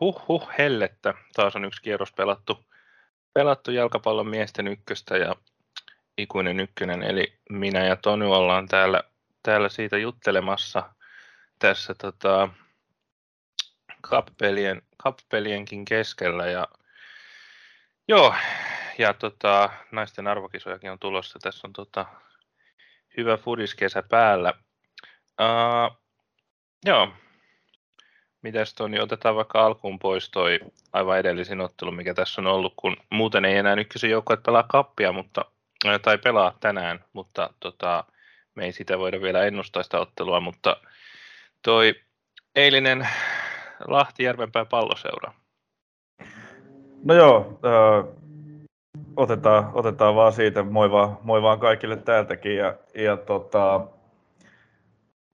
huh huh hellettä. Taas on yksi kierros pelattu, pelattu jalkapallon miesten ykköstä ja ikuinen ykkönen, eli minä ja Tony ollaan täällä, täällä siitä juttelemassa tässä tota, kappelien, kappelienkin keskellä. Ja, joo, ja tota, naisten arvokisojakin on tulossa. Tässä on tota, hyvä fudiskesä päällä. Uh, joo, Mitäs Toni, otetaan vaikka alkuun pois toi aivan edellisin ottelu, mikä tässä on ollut, kun muuten ei enää ykkösen joukkueet pelaa kappia, mutta, tai pelaa tänään, mutta tota, me ei sitä voida vielä ennustaa sitä ottelua, mutta toi eilinen Lahti Järvenpää palloseura. No joo, äh, otetaan, otetaan vaan siitä, moi vaan, moi vaan kaikille täältäkin ja, ja tota,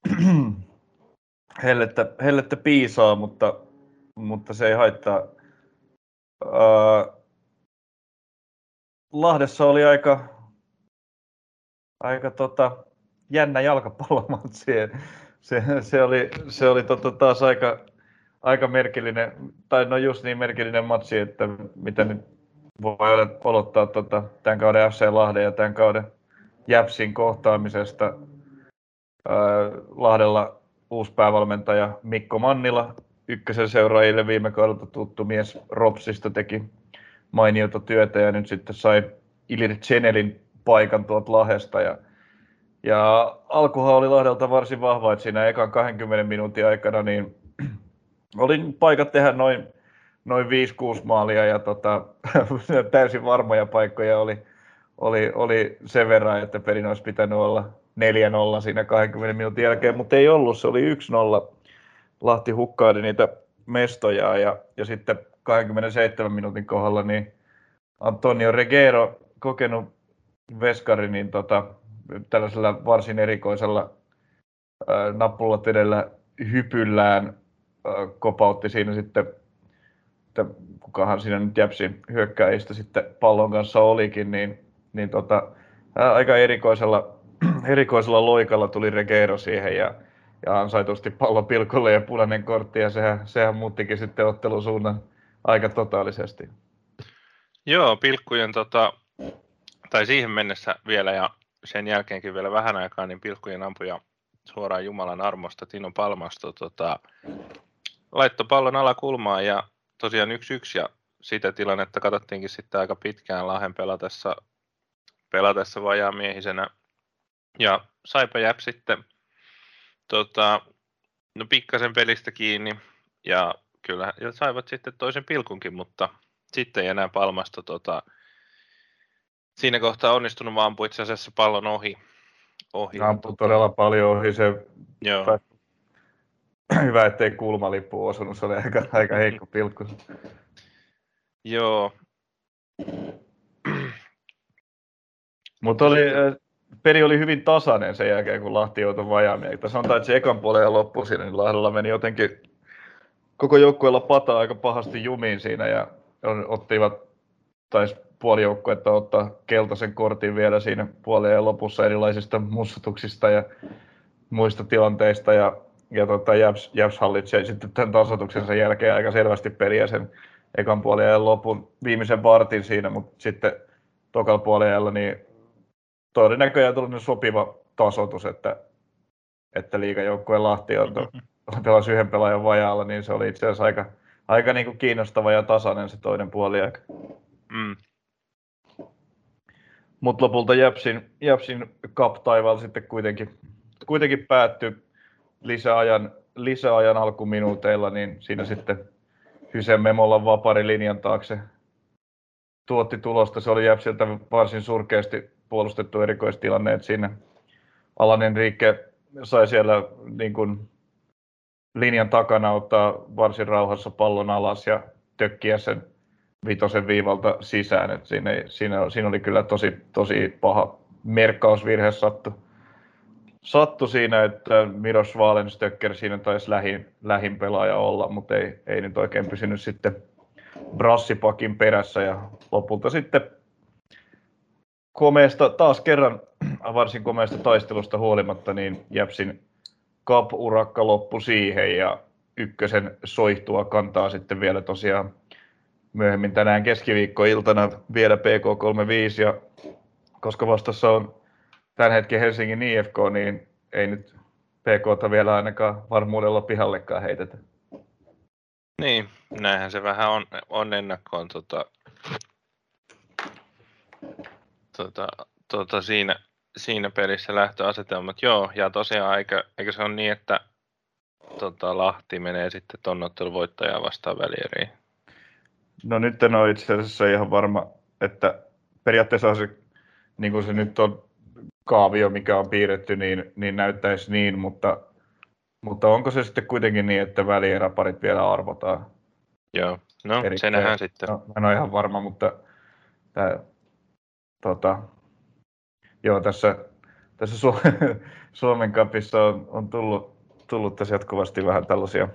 hellettä, hellettä piisaa, mutta, mutta se ei haittaa. Ää, Lahdessa oli aika, aika tota, jännä jalkapallomatsi. Se, se oli, se oli tota, taas aika, aika merkillinen, tai no just niin merkillinen matsi, että mitä nyt voi odottaa tota, tämän kauden FC Lahden ja tämän kauden Jäpsin kohtaamisesta. Ää, Lahdella uusi päävalmentaja Mikko Mannila, ykkösen seuraajille viime kaudelta tuttu mies Ropsista teki mainiota työtä ja nyt sitten sai Ilir Chenelin paikan tuolta Lahesta. Ja, ja alkuhan oli Lahdelta varsin vahva, että siinä ekan 20 minuutin aikana niin olin paikat tehdä noin, noin 5-6 maalia ja tota, täysin varmoja paikkoja oli, oli, oli sen verran, että pelin olisi pitänyt olla 4-0 siinä 20 minuutin jälkeen, mutta ei ollut, se oli 1-0. Lahti hukkaili niitä mestoja ja, ja sitten 27 minuutin kohdalla niin Antonio Regero, kokenut veskari, niin tota, tällaisella varsin erikoisella äh, nappulatedellä hypyllään äh, kopautti siinä sitten, että kukahan siinä nyt Jäpsin hyökkäistä sitten pallon kanssa olikin, niin, niin tota, äh, aika erikoisella erikoisella loikalla tuli Regero siihen ja, ja ansaitusti pallo pilkulle ja punainen kortti ja sehän, sehän muuttikin sitten ottelusuunnan aika totaalisesti. Joo, pilkkujen tota, tai siihen mennessä vielä ja sen jälkeenkin vielä vähän aikaa, niin pilkkujen ampuja suoraan Jumalan armosta Tino Palmasto tota, laittoi pallon alakulmaan ja tosiaan yksi yksi ja sitä tilannetta katsottiinkin sitten aika pitkään Lahen pelatessa, pelatessa vajaamiehisenä ja Saipa Jäp sitten tota, no pikkasen pelistä kiinni ja kyllä ja saivat sitten toisen pilkunkin, mutta sitten ei enää palmasta tota, siinä kohtaa onnistunut, vaan ampui itse asiassa pallon ohi. ohi ampui todella paljon ohi. Se Joo. Hyvä, ettei kulmalippu osunut, se oli aika, aika heikko pilkku. Joo. Mutta oli, peli oli hyvin tasainen sen jälkeen, kun Lahti joutui vajaamieksi. Sanotaan, että se ekan puolen ja loppu siinä, niin Lahdella meni jotenkin koko joukkueella pata aika pahasti jumiin siinä ja ottivat, taisi puoli joukkuetta ottaa keltaisen kortin vielä siinä puolen ja lopussa erilaisista mussutuksista ja muista tilanteista ja, ja tota, Japs, Japs hallitsee sitten tämän tasoituksensa jälkeen aika selvästi peliä sen ekan puolen ja lopun viimeisen vartin siinä, mutta sitten tokalla puolella niin toi näköjään tällainen sopiva tasoitus, että, että liikajoukkueen Lahti on, on pelasi yhden pelaajan vajaalla, niin se oli itse asiassa aika, aika niin kuin kiinnostava ja tasainen se toinen puoli aika. Mm. Mutta lopulta Jäpsin, Jäpsin cup taivaalla sitten kuitenkin, kuitenkin päättyi lisäajan, lisäajan alkuminuuteilla, niin siinä sitten Hysen Memolla vapari linjan taakse tuotti tulosta. Se oli Jäpsiltä varsin surkeasti puolustettu erikoistilanne, että siinä Alanen Riikke sai siellä niin kuin linjan takana ottaa varsin rauhassa pallon alas ja tökkiä sen vitosen viivalta sisään. että siinä, siinä, siinä, oli kyllä tosi, tosi paha merkkausvirhe sattu. Sattu siinä, että Miros Walenstöcker siinä taisi lähin, lähin pelaaja olla, mutta ei, ei nyt oikein pysynyt sitten brassipakin perässä ja lopulta sitten komeesta, taas kerran varsin komeasta taistelusta huolimatta, niin Jäpsin cup-urakka loppui siihen ja, ykkösen soihtua kantaa sitten vielä tosiaan myöhemmin tänään keskiviikkoiltana vielä PK35 ja koska vastassa on tämän hetken Helsingin IFK, niin ei nyt PKta vielä ainakaan varmuudella pihallekaan heitetä. Niin, näinhän se vähän on, on ennakkoon tota, tota, tota siinä, siinä pelissä lähtöasetelmat. Joo, ja tosiaan eikö, eikö se ole niin, että tota, Lahti menee sitten tonnottelun voittajaa vastaan välieriin? No nyt en ole itse asiassa ihan varma, että periaatteessa se, niin kuin se nyt on kaavio, mikä on piirretty, niin, niin näyttäisi niin, mutta, mutta onko se sitten kuitenkin niin, että välieräparit vielä arvotaan? Joo, no Erittäin, se nähdään sitten. No, en ole ihan varma, mutta tämä, tota, joo, tässä, tässä Suomen kapissa on, on tullut, tullut tässä jatkuvasti vähän tällaisia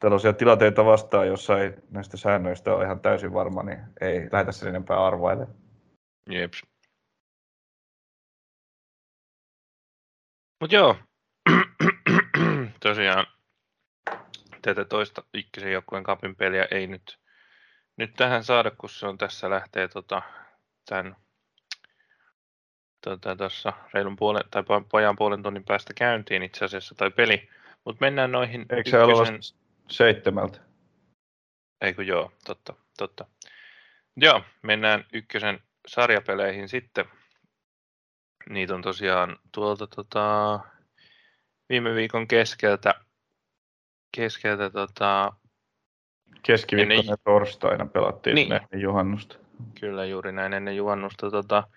tällaisia tilanteita vastaan, jossa ei näistä säännöistä ole ihan täysin varma, niin ei lähdetä sen enempää arvailemaan. Jeps. Mutta joo, tosiaan tätä toista ykkösen joukkueen kapin peliä ei nyt, nyt tähän saada, kun se on tässä lähtee tota, tämän tuossa tota, reilun puolen, tai pojan puolen tunnin päästä käyntiin itse asiassa, tai peli. Mutta mennään noihin Eikö se ykkösen seitsemältä. Eikö joo, totta, totta. Joo, mennään ykkösen sarjapeleihin sitten. Niitä on tosiaan tuolta tota, viime viikon keskeltä, keskeltä tota, Keskiviikkona ennen... torstaina pelattiin niin. ennen juhannusta. Kyllä, juuri näin ennen juhannusta tota,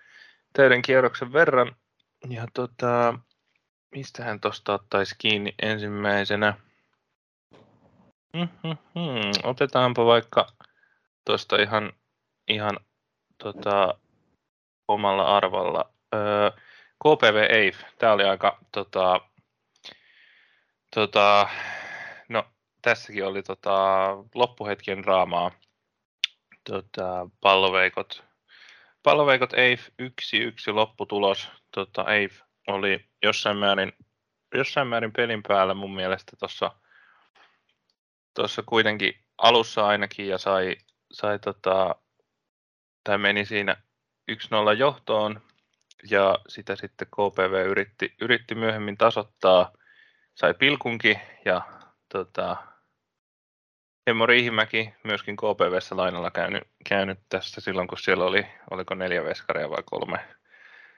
täyden kierroksen verran. Ja tota, mistähän tuosta ottaisi kiinni ensimmäisenä? Mm-hmm. Otetaanpa vaikka tuosta ihan, ihan tota, omalla arvalla. Öö, KPV EIF, tämä oli aika, tota, tota, tässäkin oli tota, loppuhetken draamaa. Tota, palloveikot, palloveikot EIF 1-1 lopputulos. Tota, EIF oli jossain määrin, jossain määrin pelin päällä mun mielestä tuossa tuossa kuitenkin alussa ainakin ja sai, sai tota, tai meni siinä 1-0 johtoon ja sitä sitten KPV yritti, yritti myöhemmin tasoittaa, sai pilkunkin ja tota, Emmo Riihimäki myöskin KPVssä lainalla käynyt, käynyt tässä silloin, kun siellä oli, oliko neljä veskaria vai kolme?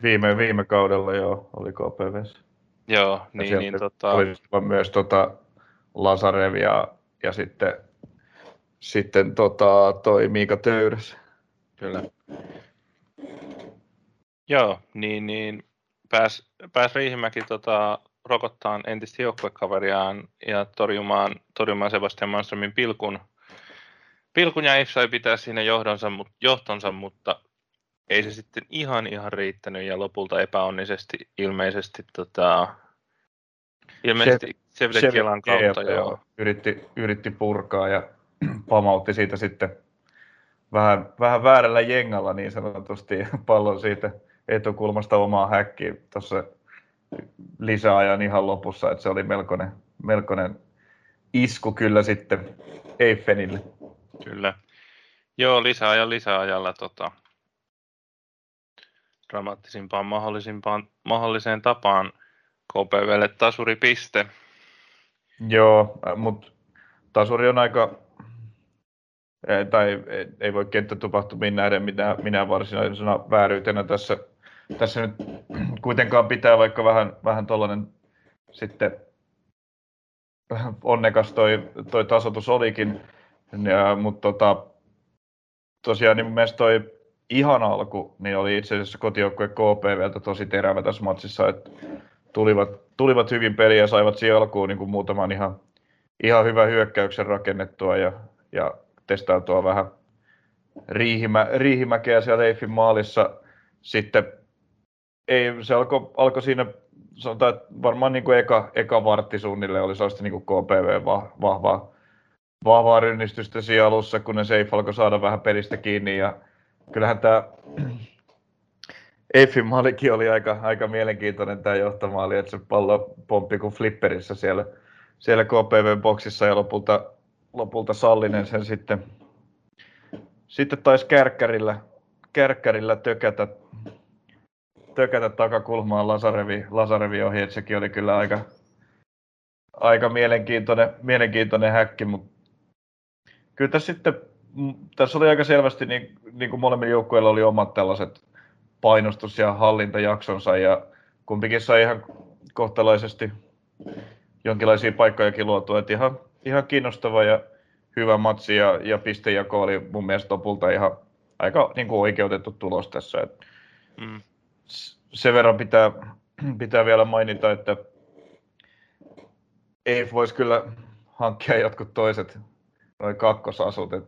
Viime, viime kaudella joo, oli KPVssä. Joo, niin, niin tota... Oli myös tota Lasarev ja ja sitten, sitten tota, toi Miika Töyräs. Kyllä. Joo, niin, niin pääs, pääs Riihimäki tota, rokottaan entistä joukkuekaveriaan ja torjumaan, torjumaan Sebastian Manströmin pilkun. Pilkun ja sai pitää siinä johdonsa, johtonsa, mutta ei se sitten ihan ihan riittänyt ja lopulta epäonnisesti ilmeisesti tota, ilmeisesti Chevrolet Kelan kautta, joo. joo. Yritti, yritti purkaa ja pamautti siitä sitten vähän, vähän väärällä jengalla niin sanotusti pallon siitä etukulmasta omaa häkkiin tuossa lisäajan ihan lopussa, että se oli melkoinen, melkoinen isku kyllä sitten Eiffenille. Kyllä. Joo, lisäajan lisäajalla tota, dramaattisimpaan mahdollisimpaan, mahdolliseen tapaan KPVlle tasuripiste. Joo, mutta tasuri on aika, tai ei voi kenttätapahtumiin nähdä minä, minä varsinaisena vääryytenä tässä, tässä nyt kuitenkaan pitää, vaikka vähän, vähän tuollainen sitten onnekas toi, toi tasotus olikin, ja, mutta tota, tosiaan niin mielestä toi ihan alku, niin oli itse asiassa kotijoukkue KPVltä tosi terävä tässä matsissa, että tulivat, tulivat hyvin peliä ja saivat siihen alkuun niin kuin muutaman ihan, ihan hyvän hyökkäyksen rakennettua ja, ja testautua vähän riihimä, riihimäkeä siellä Leifin maalissa. Sitten ei, se alkoi alko siinä, sanotaan, että varmaan niin kuin eka, eka vartti suunnilleen oli sellaista niin kuin KPV vahvaa, vahvaa rynnistystä siinä alussa, kun ne Seif alkoi saada vähän pelistä kiinni. Ja kyllähän tämä Eiffin maalikin oli aika, aika mielenkiintoinen tämä johtomaali, että se pallo pomppi kuin flipperissä siellä, siellä KPV-boksissa ja lopulta, lopulta Sallinen sen sitten, sitten taisi kärkkärillä, kärkkärillä tökätä, tökätä takakulmaan Lasarevi, Lasarevi ohi, että sekin oli kyllä aika, aika mielenkiintoinen, mielenkiintoinen häkki, mutta kyllä tässä sitten, tässä oli aika selvästi, niin, niin kuin molemmilla joukkueilla oli omat tällaiset painostus- ja hallintajaksonsa, ja kumpikin sai ihan kohtalaisesti jonkinlaisia paikkojakin luotua, että ihan, ihan kiinnostava ja hyvä matsi, ja, ja pistejako oli mun mielestä lopulta ihan aika niin kuin oikeutettu tulos tässä. Et mm. Sen verran pitää, pitää vielä mainita, että ei voisi kyllä hankkia jotkut toiset noin kakkosasut. Et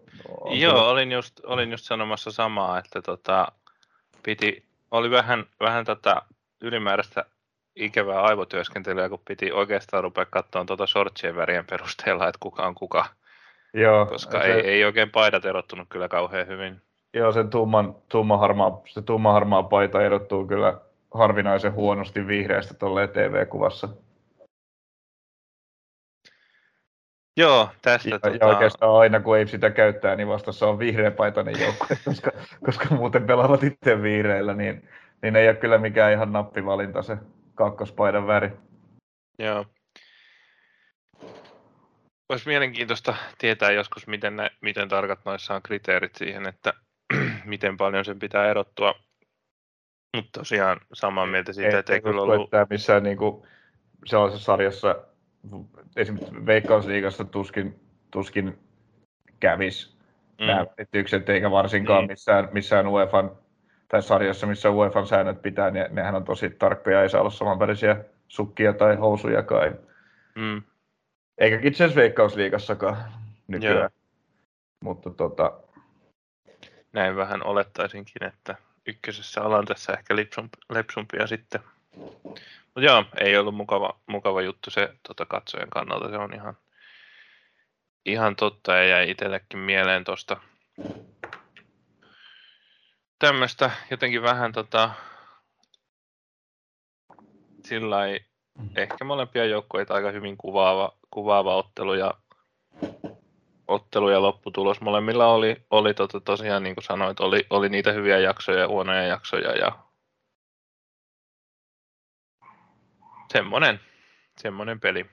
Joo, kyllä... olin, just, olin just sanomassa samaa, että tota, piti, oli vähän, vähän tota ylimääräistä ikävää aivotyöskentelyä, kun piti oikeastaan rupea katsomaan tuota shortsien värien perusteella, että kuka on kuka. Joo, koska se... ei, ei oikein paidat erottunut kyllä kauhean hyvin. Joo, sen tumman, tumma harmaa, se tumma harmaa paita erottuu kyllä harvinaisen huonosti vihreästä tuolle TV-kuvassa. Joo, tästä. Ja, tota... ja oikeastaan aina kun ei sitä käyttää, niin vastassa on vihreä paitainen joukkue, koska, koska muuten pelaavat itse vihreillä, niin, niin ei ole kyllä mikään ihan nappivalinta se kakkospaidan väri. Joo. Olisi mielenkiintoista tietää joskus, miten, ne, miten tarkat noissa on kriteerit siihen, että miten paljon sen pitää erottua. Mutta tosiaan samaa mieltä siitä, että ei kyllä ollut... Että missään niin kuin sellaisessa sarjassa, esimerkiksi Veikkausliigassa tuskin, tuskin kävisi mm. nämä etykset, eikä varsinkaan niin. missään, missään UEFA tai sarjassa, missä UEFA säännöt pitää, niin nehän on tosi tarkkoja, ei saa olla samanvärisiä sukkia tai housuja kai. Mm. Eikä itse asiassa Veikkausliigassakaan nykyään. Joo. Mutta tota, näin vähän olettaisinkin, että ykkösessä alan tässä ehkä lepsumpia sitten. Mutta joo, ei ollut mukava, mukava juttu se tota, katsojen kannalta, se on ihan, ihan totta ja jäi itsellekin mieleen tuosta tämmöistä jotenkin vähän tota, sillä ehkä molempia joukkueita aika hyvin kuvaava, kuvaava ottelu ja ottelu ja lopputulos. Molemmilla oli, oli tota, tosiaan, niin kuin sanoit, oli, oli niitä hyviä jaksoja ja huonoja jaksoja ja semmonen, semmonen peli.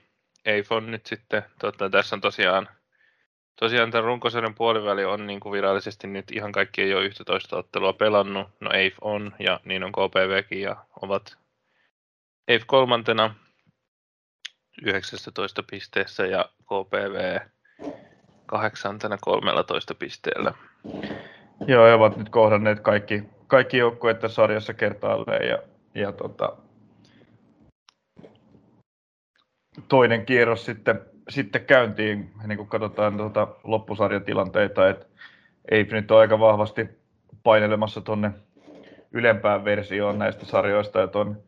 Eifon nyt sitten, tota, tässä on tosiaan, tosiaan tämän runkosarjan puoliväli on niin kuin virallisesti nyt ihan kaikki ei ole 11 ottelua pelannut. No Eif on ja niin on KPVkin ja ovat Eif kolmantena 19 pisteessä ja KPV kahdeksantena 13 pisteellä. Joo, ja ovat nyt kohdanneet kaikki, kaikki joukkueet tässä sarjassa kertaalleen ja, ja tota, toinen kierros sitten, sitten käyntiin, niin kun katsotaan tuota loppusarjatilanteita, että ei nyt ole aika vahvasti painelemassa tuonne ylempään versioon näistä sarjoista, että on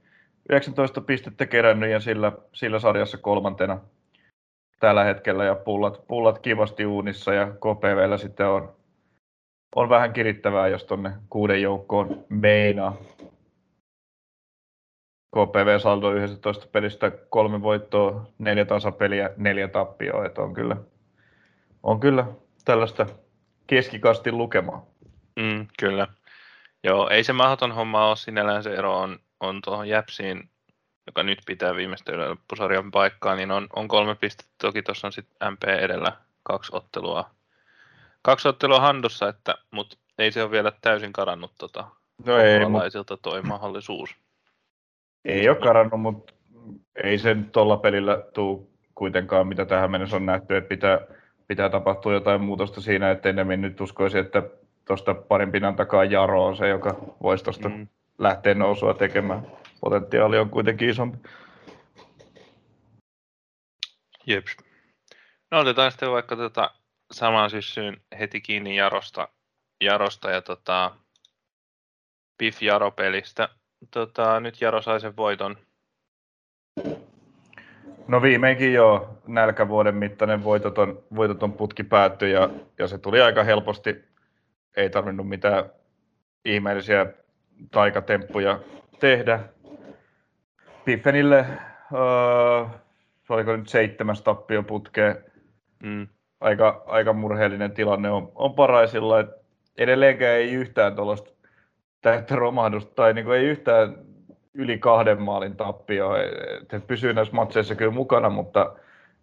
19 pistettä kerännyt ja sillä, sillä sarjassa kolmantena tällä hetkellä ja pullat, pullat kivasti uunissa ja KPVllä sitten on, on vähän kirittävää, jos tuonne kuuden joukkoon meinaa. KPV-saldo 11 pelistä kolme voittoa, neljä tasapeliä, neljä tappioa, että on kyllä, on kyllä tällaista keskikastin lukemaa. Mm, kyllä. Joo, ei se mahdoton homma ole, sinällään se ero on, on tuohon Jäpsiin joka nyt pitää viimeistä loppusarjan paikkaa, niin on, on kolme pistettä. Toki tuossa on sitten MP edellä kaksi ottelua, kaksi ottelua handussa, että, mutta ei se ole vielä täysin karannut tota, no ei, mut... toi mahdollisuus. Ei ole karannut, mutta ei sen tuolla pelillä tule kuitenkaan, mitä tähän mennessä on nähty, että pitää, pitää tapahtua jotain muutosta siinä, että enemmän nyt uskoisin, että tuosta parin pinnan takaa Jaro on se, joka voisi tuosta mm. lähteä nousua tekemään potentiaali on kuitenkin isompi. Jep. No otetaan sitten vaikka tota samaan syssyyn heti kiinni Jarosta, Jarosta ja tota, Pif Jaro-pelistä. Tota, nyt Jaro sai sen voiton. No viimeinkin jo nälkävuoden mittainen voitoton, voitoton putki päättyi ja, ja se tuli aika helposti. Ei tarvinnut mitään ihmeellisiä taikatemppuja tehdä. Piffenille uh, oliko nyt seitsemäs tappio putkeen. Mm. Aika, aika murheellinen tilanne on, on paraisilla. Et edelleenkään ei yhtään tuollaista täyttä romahdusta tai niin ei yhtään yli kahden maalin tappio. He pysyy näissä matseissa kyllä mukana, mutta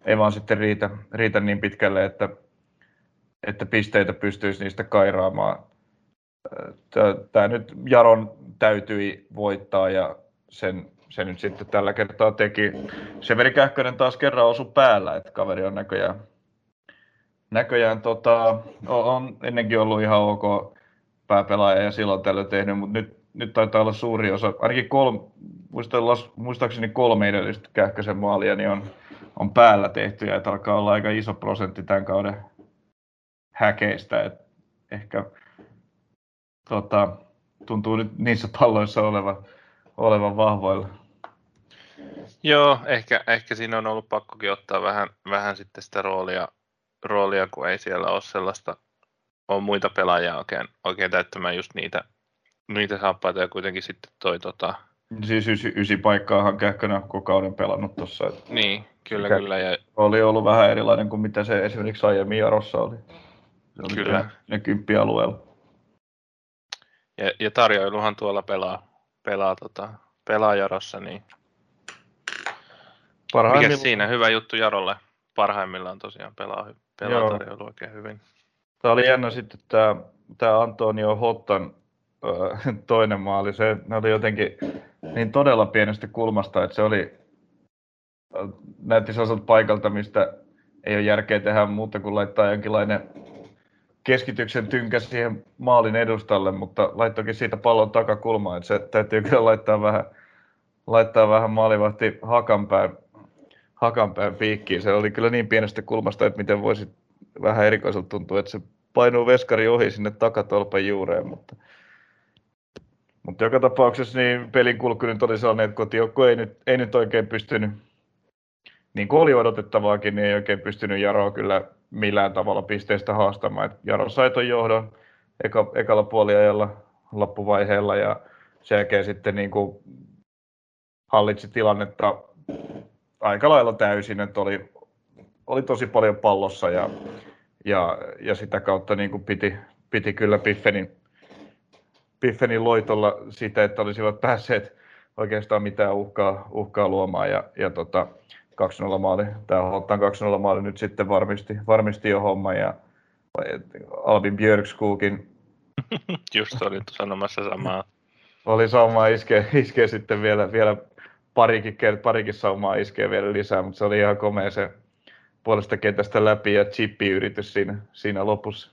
ei vaan sitten riitä, riitä niin pitkälle, että, että pisteitä pystyisi niistä kairaamaan. Tämä nyt Jaron täytyi voittaa ja sen, se nyt sitten tällä kertaa teki. Severi Kähkönen taas kerran osu päällä, että kaveri on näköjään, näköjään tota, on ennenkin ollut ihan ok pääpelaaja ja silloin tällöin tehnyt, mutta nyt, nyt taitaa olla suuri osa, ainakin kolme, muistaakseni kolme edellistä Kähkösen maalia, niin on, on päällä tehty ja että alkaa olla aika iso prosentti tämän kauden häkeistä. Et ehkä tota, tuntuu nyt niissä palloissa olevan, olevan vahvoilla. Joo, ehkä, ehkä siinä on ollut pakkokin ottaa vähän, vähän sitten sitä roolia, roolia, kun ei siellä ole sellaista, on muita pelaajia oikein, oikein täyttämään just niitä, niitä saappaita ja kuitenkin sitten toi tota... Siis ysi, ysi paikkaahan Kähkönä koko kauden pelannut tuossa. Niin, kyllä, Kä- kyllä. Ja... Oli ollut vähän erilainen kuin mitä se esimerkiksi aiemmin Jarossa oli. Se oli kyllä. Ne kymppialueella. Ja, ja tarjoiluhan tuolla pelaa, pelaa, tota, pelaa Jarossa, niin Mikä siinä hyvä juttu Jarolle. Parhaimmillaan tosiaan pelaa, pelaa tarjoilu oikein hyvin. Tämä oli jännä sitten tämä, tämä Antonio Hottan toinen maali. Se ne oli jotenkin niin todella pienestä kulmasta, että se oli, näytti sellaiselta paikalta, mistä ei ole järkeä tehdä muuta kuin laittaa jonkinlainen keskityksen tynkä siihen maalin edustalle, mutta laittokin siitä pallon takakulmaan, että se täytyy kyllä laittaa vähän, laittaa vähän maalivahti hakanpään, hakanpään piikkiin. Se oli kyllä niin pienestä kulmasta, että miten voisi vähän erikoiselta tuntua, että se painuu veskari ohi sinne takatolpan juureen, mutta, mutta joka tapauksessa niin pelin kulku nyt oli sellainen, että kotijoukko ei nyt, ei nyt oikein pystynyt, niin kuin oli odotettavaakin, niin ei oikein pystynyt Jaroa kyllä millään tavalla pisteistä haastamaan. Et Jaro sai ton johdon eka, ekalla puoliajalla loppuvaiheella ja sen jälkeen sitten niin kuin hallitsi tilannetta aika lailla täysin, että oli, oli tosi paljon pallossa ja, ja, ja sitä kautta niin kuin piti, piti kyllä Piffenin, Piffenin loitolla sitä, että olisivat päässeet oikeastaan mitään uhkaa, uhkaa luomaan ja, ja tota, 2-0 maali, tämä Hottan 2-0 maali nyt sitten varmisti, varmisti jo homma ja Albin Björkskuukin. Just olin sanomassa samaa. Oli saumaa iskee, iskee sitten vielä, vielä parikin, parikin saumaa iskee vielä lisää, mutta se oli ihan komea se puolesta kentästä läpi ja chippi-yritys siinä, siinä lopussa.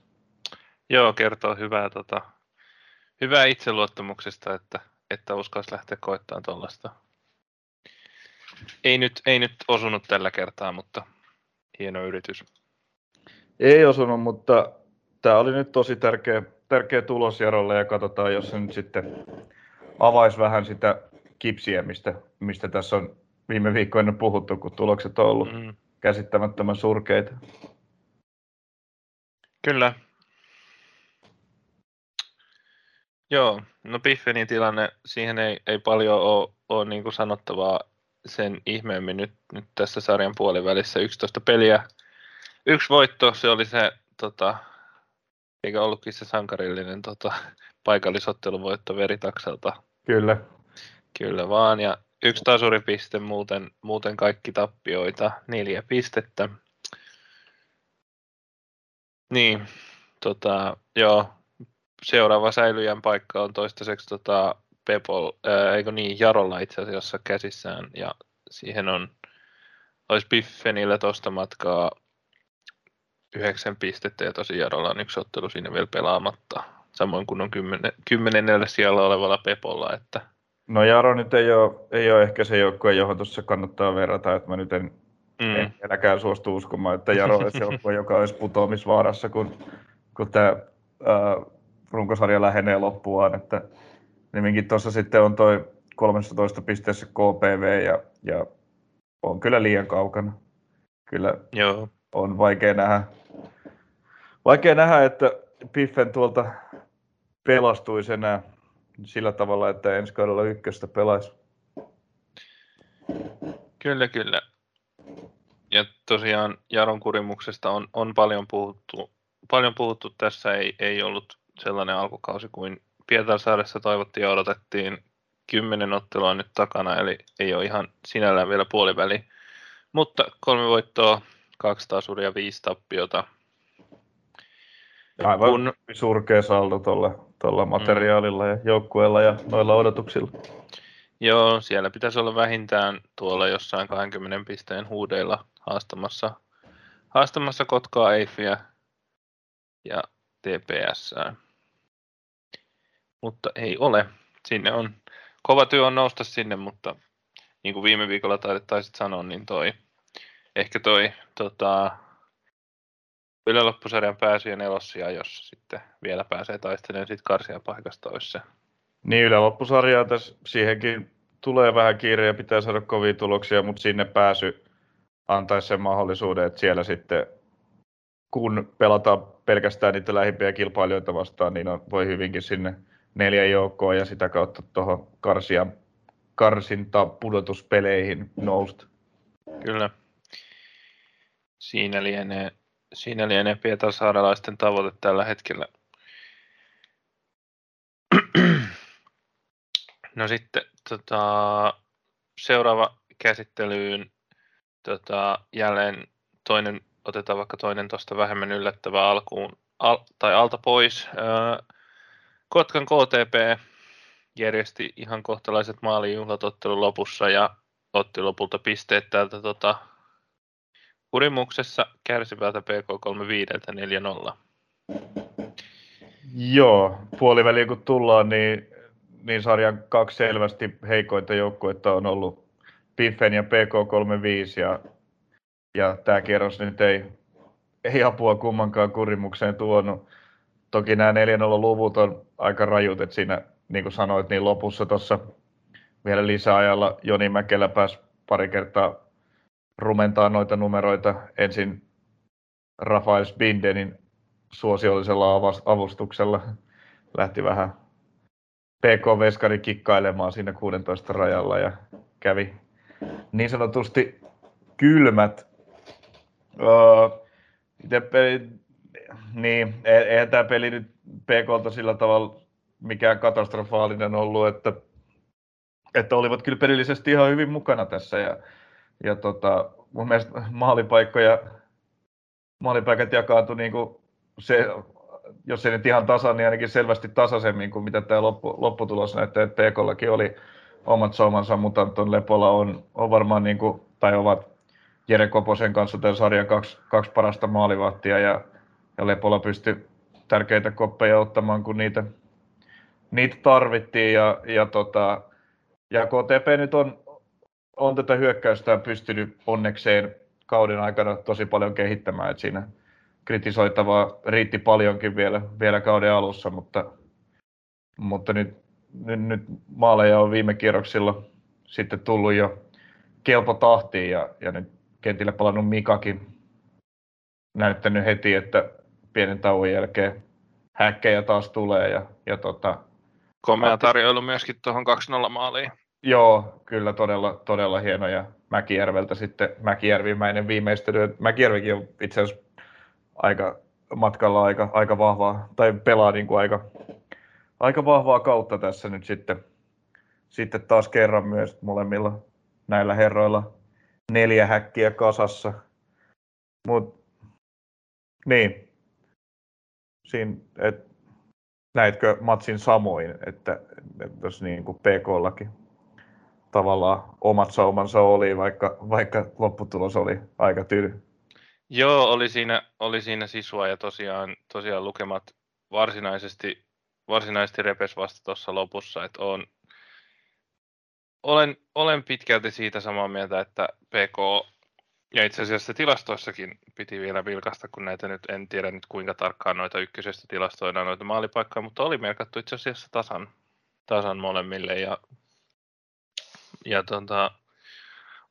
Joo, kertoo hyvää, tota, hyvää itseluottamuksesta, että, että uskalsi lähteä koittamaan tuollaista ei nyt, ei nyt osunut tällä kertaa, mutta hieno yritys. Ei osunut, mutta tämä oli nyt tosi tärkeä, tärkeä tulos Jarolle ja katsotaan, jos se nyt sitten avaisi vähän sitä kipsiä, mistä, mistä tässä on viime viikkoina puhuttu, kun tulokset on ollut mm. käsittämättömän surkeita. Kyllä. Joo, no Piffenin tilanne, siihen ei, ei paljon ole, ole niin kuin sanottavaa sen ihmeemmin nyt, nyt tässä sarjan puolivälissä 11 peliä. Yksi voitto, se oli se, tota, eikä ollutkin se sankarillinen tota, paikallisotteluvoitto Veritakselta. Kyllä. Kyllä vaan, ja yksi tasuripiste, muuten, muuten kaikki tappioita, neljä pistettä. Niin, tota, joo, seuraava säilyjän paikka on toistaiseksi tota, Pepol, ää, eikö niin, Jarolla itse asiassa käsissään, ja siihen on, olisi Biffenillä tuosta matkaa yhdeksän pistettä, ja tosi Jarolla on yksi ottelu siinä vielä pelaamatta, samoin kuin on kymmenen, kymmenennellä siellä olevalla Pepolla, että No Jaro nyt ei ole, ei ole ehkä se joukkue, johon tuossa kannattaa verrata, että mä nyt en, mm. en suostu uskomaan, että Jaro olisi joukkue, joka olisi putoamisvaarassa, kun, kun tämä ää, runkosarja lähenee loppuaan, että Niminkin tuossa sitten on toi 13 pisteessä KPV ja, ja on kyllä liian kaukana. Kyllä Joo. on vaikea nähdä, vaikea nähdä, että Piffen tuolta pelastuisi enää sillä tavalla, että ensi kaudella ykköstä pelaisi. Kyllä, kyllä. Ja tosiaan Jaron kurimuksesta on, on paljon, puhuttu, paljon puhuttu tässä, ei, ei ollut sellainen alkukausi kuin Pietarsaaressa toivottiin ja odotettiin. Kymmenen ottelua nyt takana, eli ei ole ihan sinällään vielä puoliväli. Mutta kolme voittoa, kaksi tasuria, viisi tappiota. Aivan kun... surkea saldo tuolla, tuolla materiaalilla mm. ja joukkueella ja noilla odotuksilla. Joo, siellä pitäisi olla vähintään tuolla jossain 20 pisteen huudeilla haastamassa, haastamassa Kotkaa, Eiffiä ja TPS. Mutta ei ole. Sinne on, kova työ on nousta sinne, mutta niin kuin viime viikolla taisit sanoa, niin toi, ehkä toi tota, yläloppusarjan pääsy ja nelossia, jos sitten vielä pääsee taistelemaan sit karsia paikasta, olisi se. Niin, yläloppusarjaa tässä siihenkin tulee vähän kiire ja pitää saada kovia tuloksia, mutta sinne pääsy antaisi sen mahdollisuuden, että siellä sitten kun pelataan pelkästään niitä lähimpiä kilpailijoita vastaan, niin on, voi hyvinkin sinne neljä joukkoa ja sitä kautta tuohon karsia, karsinta pudotuspeleihin nousta. Kyllä. Siinä lienee, siinä lienee Pietarsaarelaisten tavoite tällä hetkellä. No sitten tota, seuraava käsittelyyn tota, jälleen toinen, otetaan vaikka toinen tuosta vähemmän yllättävää alkuun al, tai alta pois. Kotkan KTP järjesti ihan kohtalaiset maalijuhlat ottelun lopussa ja otti lopulta pisteet täältä tota, kurimuksessa kärsivältä PK35 4-0. Joo, puoliväliin kun tullaan, niin, niin sarjan kaksi selvästi heikointa joukkuetta on ollut Piffen ja PK35 ja, ja tämä kierros nyt ei, ei apua kummankaan kurimukseen tuonut. Toki nämä 4-0-luvut on aika rajut, että siinä, niin kuin sanoit, niin lopussa tuossa vielä lisäajalla Joni Mäkelä pääsi pari kertaa rumentaa noita numeroita. Ensin Rafael Spindenin suosiollisella avustuksella lähti vähän PK-veskari kikkailemaan siinä 16 rajalla ja kävi niin sanotusti kylmät. Öö, peli, niin, e-, eihän tämä peli nyt PKlta sillä tavalla mikään katastrofaalinen ollut, että, että olivat kyllä pelillisesti ihan hyvin mukana tässä ja, ja tota, mun mielestä maalipaikkoja, maalipaikat jakaantui niin kuin se, jos ei nyt ihan tasan, niin ainakin selvästi tasaisemmin kuin mitä tämä loppu, lopputulos näyttää, että PKllakin oli omat saumansa, mutta Anton Lepola on, on varmaan, niin kuin, tai ovat Jere Koposen kanssa tämän sarjan kaksi, kaksi parasta maalivahtia ja, ja Lepola pystyi tärkeitä koppeja ottamaan, kun niitä, niitä tarvittiin ja, ja, tota, ja KTP nyt on, on tätä hyökkäystä pystynyt onnekseen kauden aikana tosi paljon kehittämään, että siinä kritisoitavaa riitti paljonkin vielä, vielä kauden alussa, mutta, mutta nyt, nyt, nyt maaleja on viime kierroksilla sitten tullut jo kelpo tahtiin ja, ja nyt kentille palannut Mikakin näyttänyt heti, että pienen tauon jälkeen häkkejä taas tulee. Ja, ja tota, Komea tarjoilu myöskin tuohon 2-0 maaliin. Joo, kyllä todella, todella hieno ja Mäkijärveltä sitten Mäkijärvimäinen viimeistely. Mäkijärvikin on itse asiassa aika matkalla aika, aika vahvaa, tai pelaa niin kuin aika, aika vahvaa kautta tässä nyt sitten, sitten taas kerran myös molemmilla näillä herroilla neljä häkkiä kasassa. Mut, niin, siinä, et, näitkö matsin samoin, että, että jos niin kuin PK-lakin tavallaan omat saumansa oli, vaikka, vaikka lopputulos oli aika tyly. Joo, oli siinä, oli siinä sisua ja tosiaan, tosiaan lukemat varsinaisesti, varsinaisesti repes vasta tuossa lopussa, että on, olen, olen pitkälti siitä samaa mieltä, että PK ja itse asiassa tilastoissakin piti vielä vilkasta, kun näitä nyt en tiedä nyt kuinka tarkkaan noita ykkösestä tilastoidaan noita maalipaikkoja, mutta oli merkattu itse asiassa tasan, tasan molemmille ja, ja tota,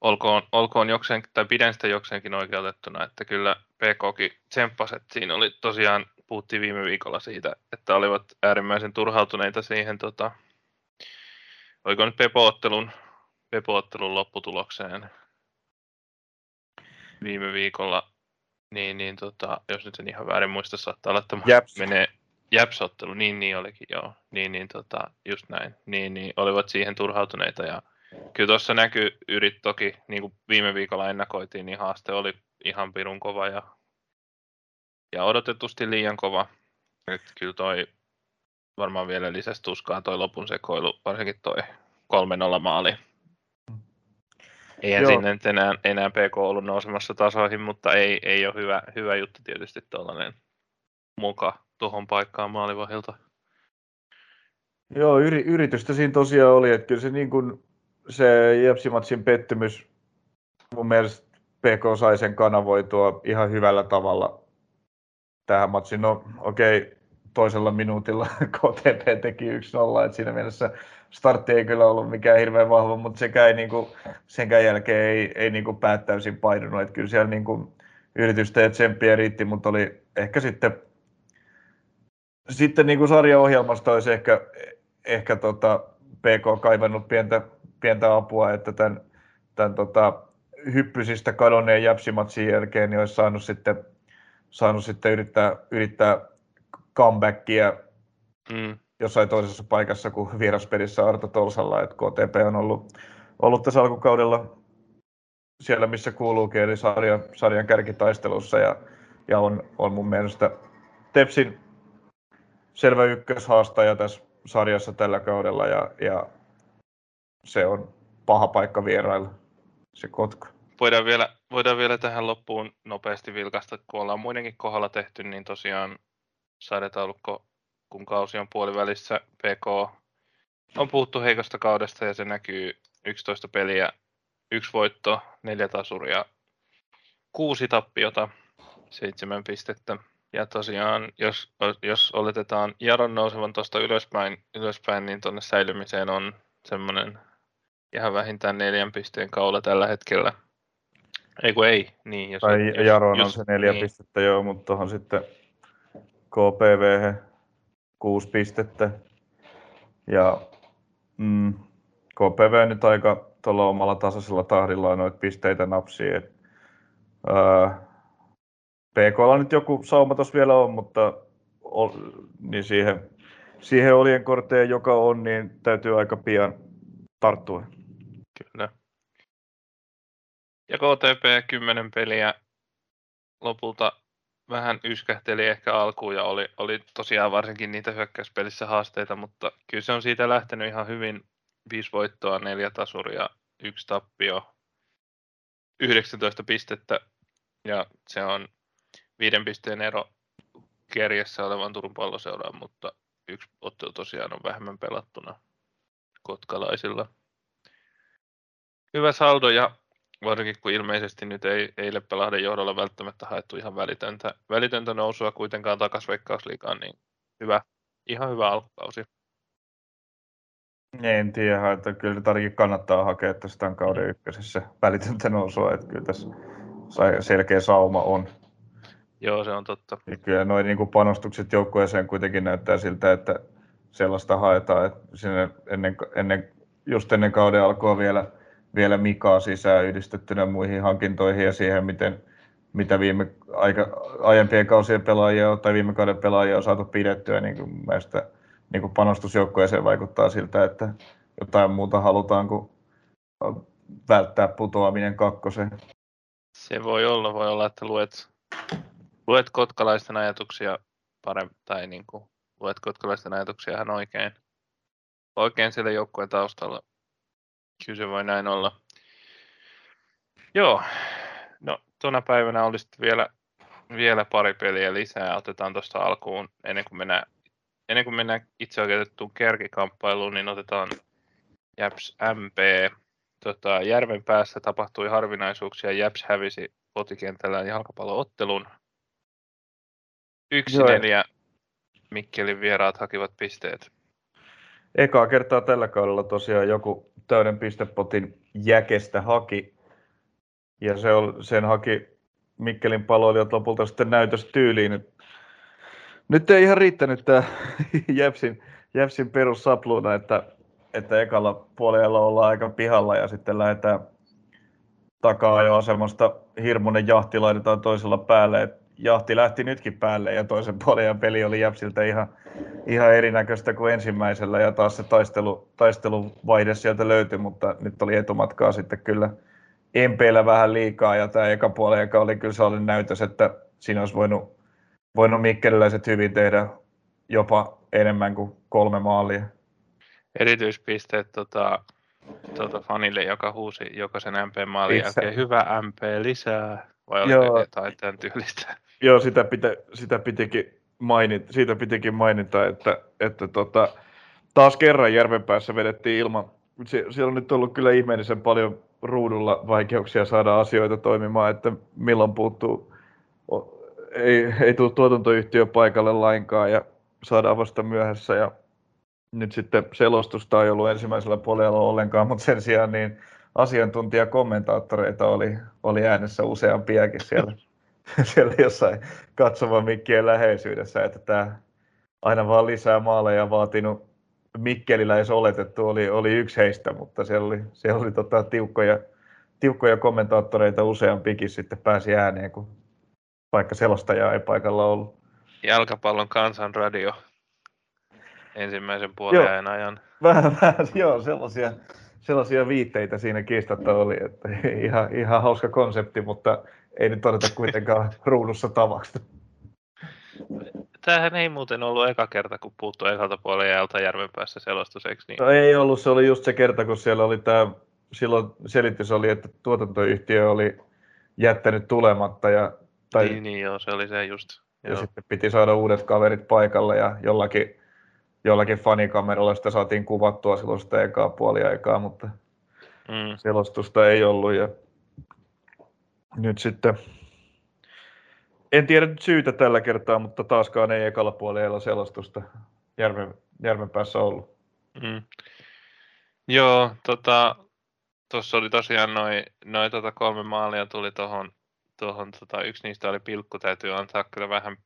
olkoon, olkoon jokseen, tai pidän sitä jokseenkin oikeutettuna, että kyllä PKkin tsemppasi, että siinä oli tosiaan, puhuttiin viime viikolla siitä, että olivat äärimmäisen turhautuneita siihen, tota, oliko nyt Pepo-ottelun, Pepo-ottelun lopputulokseen, viime viikolla, niin, niin tota, jos nyt en ihan väärin muista, saattaa olla, että Japs. menee Japsottelu, niin niin olikin, joo. Niin, niin tota, just näin. Niin, niin olivat siihen turhautuneita ja kyllä tuossa näkyy yrit toki, niin kuin viime viikolla ennakoitiin, niin haaste oli ihan pirun kova ja, ja odotetusti liian kova. Et kyllä toi varmaan vielä lisäsi tuskaa toi lopun sekoilu, varsinkin toi 3-0 maali. Eihän Joo. sinne nyt enää, enää PK ollut nousemassa tasoihin, mutta ei, ei ole hyvä, hyvä juttu tietysti tuollainen muka tuohon paikkaan maalivahilta. Joo, yri, yritystä siinä tosiaan oli, että kyllä se, niin kuin, se Jepsimatsin pettymys, mun mielestä PK sai sen kanavoitua ihan hyvällä tavalla tähän matsiin. No okei, okay, toisella minuutilla KTP teki 1-0, että siinä mielessä startti ei kyllä ollut mikään hirveän vahva, mutta sekään, ei, niin kuin, senkään jälkeen ei, ei niin kuin päät täysin painunut, että kyllä siellä niin kuin, yritystä ja tsemppiä riitti, mutta oli ehkä sitten sitten niin kuin sarjaohjelmasta olisi ehkä, ehkä tota PK kaivannut pientä, pientä apua, että tämän, tämän tota, hyppysistä kadonneen jäpsimatsin jälkeen niin olisi saanut sitten, saanut sitten yrittää, yrittää comebackia Mm. jossain toisessa paikassa kuin vieraspelissä Arto Tolsalla, että KTP on ollut, ollut tässä alkukaudella siellä, missä kuuluukin, eli sarjan, sarjan kärkitaistelussa, ja, ja on, on mun mielestä Tepsin selvä ykköshaastaja tässä sarjassa tällä kaudella, ja, ja se on paha paikka vierailla, se Kotka. Voidaan vielä, voidaan vielä tähän loppuun nopeasti vilkaista, kun ollaan muidenkin kohdalla tehty, niin tosiaan sarjataulukko, kun kausi on puolivälissä, PK on puhuttu heikosta kaudesta ja se näkyy 11 peliä, yksi voitto, neljä tasuria, kuusi tappiota, seitsemän pistettä. Ja tosiaan, jos, jos oletetaan Jaron nousevan tuosta ylöspäin, ylöspäin, niin tuonne säilymiseen on semmoinen ihan vähintään neljän pisteen kaula tällä hetkellä. Ei kun ei, niin. Jos, Tai jos, Jaron on jos- se neljä niin, pistettä joo, mutta tuohon sitten KPV kuusi pistettä. Ja mm, KPV nyt aika tuolla omalla tasaisella tahdilla noita pisteitä napsii. Et, ää, PKlla nyt joku sauma tuossa vielä on, mutta ol, niin siihen, siihen olien korteen, joka on, niin täytyy aika pian tarttua. Ja KTP 10 peliä lopulta vähän yskähteli ehkä alkuun ja oli, oli tosiaan varsinkin niitä hyökkäyspelissä haasteita, mutta kyllä se on siitä lähtenyt ihan hyvin. Viisi voittoa, neljä tasuria, yksi tappio, 19 pistettä ja se on viiden pisteen ero kerjessä olevan Turun palloseuraan, mutta yksi ottelu tosiaan on vähemmän pelattuna kotkalaisilla hyvä saldo ja varsinkin kun ilmeisesti nyt ei, ei Leppälahden johdolla välttämättä haettu ihan välitöntä, välitöntä nousua kuitenkaan Veikkausliigaan, niin hyvä, ihan hyvä alkukausi. En tiedä, että kyllä nyt ainakin kannattaa hakea tästä tämän kauden ykkösessä välitöntä nousua, että kyllä tässä selkeä sauma on. Joo, se on totta. Ja kyllä noin niin kuin panostukset joukkueeseen kuitenkin näyttää siltä, että sellaista haetaan, että sinne ennen, ennen, just ennen kauden alkua vielä, vielä Mikaa sisään yhdistettynä muihin hankintoihin ja siihen, miten, mitä viime aika, aiempien kausien pelaajia tai viime kauden pelaajia on saatu pidettyä, niin kuin mielestä niin kuin panostusjoukkueeseen vaikuttaa siltä, että jotain muuta halutaan kuin välttää putoaminen kakkoseen. Se voi olla, voi olla, että luet, luet kotkalaisten ajatuksia paremmin, tai niin kuin, luet kotkalaisten ajatuksia ihan oikein, oikein siellä joukkueen taustalla. Kyllä se voi näin olla. Joo, no tuona päivänä oli sitten vielä, vielä pari peliä lisää. Otetaan tuosta alkuun, ennen kuin mennään, ennen kuin mennään itse oikeutettuun kärkikamppailuun, niin otetaan Japs MP. Tota, Järven päässä tapahtui harvinaisuuksia. Japs hävisi kotikentällään jalkapalloottelun. Yksi Joo. neljä Mikkelin vieraat hakivat pisteet. Ekaa kertaa tällä kaudella tosiaan joku täyden pistepotin jäkestä haki. Ja se on, sen haki Mikkelin paloilijat lopulta sitten näytöstyyliin. Nyt, nyt ei ihan riittänyt tämä Jäpsin, Jäpsin perussapluuna, että, että ekalla puolella ollaan aika pihalla ja sitten lähdetään, taka-ajoasemasta hirmuinen jahti laitetaan toisella päälle. Jahti lähti nytkin päälle ja toisen puolen ja peli oli Jäpsiltä ihan, ihan erinäköistä kuin ensimmäisellä ja taas se taistelu, taisteluvaihe sieltä löytyi, mutta nyt oli etumatkaa sitten kyllä MPllä vähän liikaa ja tämä eka puoli, joka oli kyllä sellainen näytös, että siinä olisi voinut, voinut mikkeliläiset hyvin tehdä jopa enemmän kuin kolme maalia. Erityispisteet tota, tuota fanille, joka huusi jokaisen MP-maalin jälkeen, hyvä MP lisää, vai oliko jotain tämän tyylistä? Joo, sitä, pitä, sitä pitikin mainita, siitä pitikin mainita, että, että tota, taas kerran Järvenpäässä vedettiin ilman, siellä on nyt ollut kyllä ihmeellisen paljon ruudulla vaikeuksia saada asioita toimimaan, että milloin puuttuu, ei, ei tule tuotantoyhtiö paikalle lainkaan ja saadaan vasta myöhässä. Ja nyt sitten selostusta ei ollut ensimmäisellä puolella ollenkaan, mutta sen sijaan niin asiantuntijakommentaattoreita oli, oli äänessä useampiakin siellä, siellä jossain katsovan mikkien läheisyydessä, että tämä aina vaan lisää maaleja vaatinut Mikkeliläis oletettu oli, oli yksi heistä, mutta siellä oli, siellä oli tota, tiukkoja, tiukkoja kommentaattoreita useampikin sitten pääsi ääneen, kun vaikka selostajaa ei paikalla ollut. Jalkapallon kansanradio ensimmäisen puolen ajan. Vähän, vähän, joo, sellaisia, sellaisia viitteitä siinä kiistatta oli, että ihan, ihan hauska konsepti, mutta ei nyt todeta kuitenkaan ruudussa tavaksi. Tämähän ei muuten ollut eka kerta, kun puuttui ekalta puolella ja järven päässä selostus, eikö niin? No ei ollut, se oli just se kerta, kun siellä oli tämä, silloin selitys oli, että tuotantoyhtiö oli jättänyt tulematta. Ja, tai, niin, niin, joo, se oli se just. Ja joo. sitten piti saada uudet kaverit paikalle ja jollakin jollakin fanikameralla sitä saatiin kuvattua silloin sitä ekaa puoliaikaa, mutta mm. selostusta ei ollut. Ja nyt sitten, en tiedä nyt syytä tällä kertaa, mutta taaskaan ei ekalla puolella selostusta järven, järven päässä ollut. Mm. Joo, tota, oli tosiaan noin noi tota kolme maalia tuli tuohon, tohon, tota, yksi niistä oli pilkku, täytyy antaa kyllä vähän,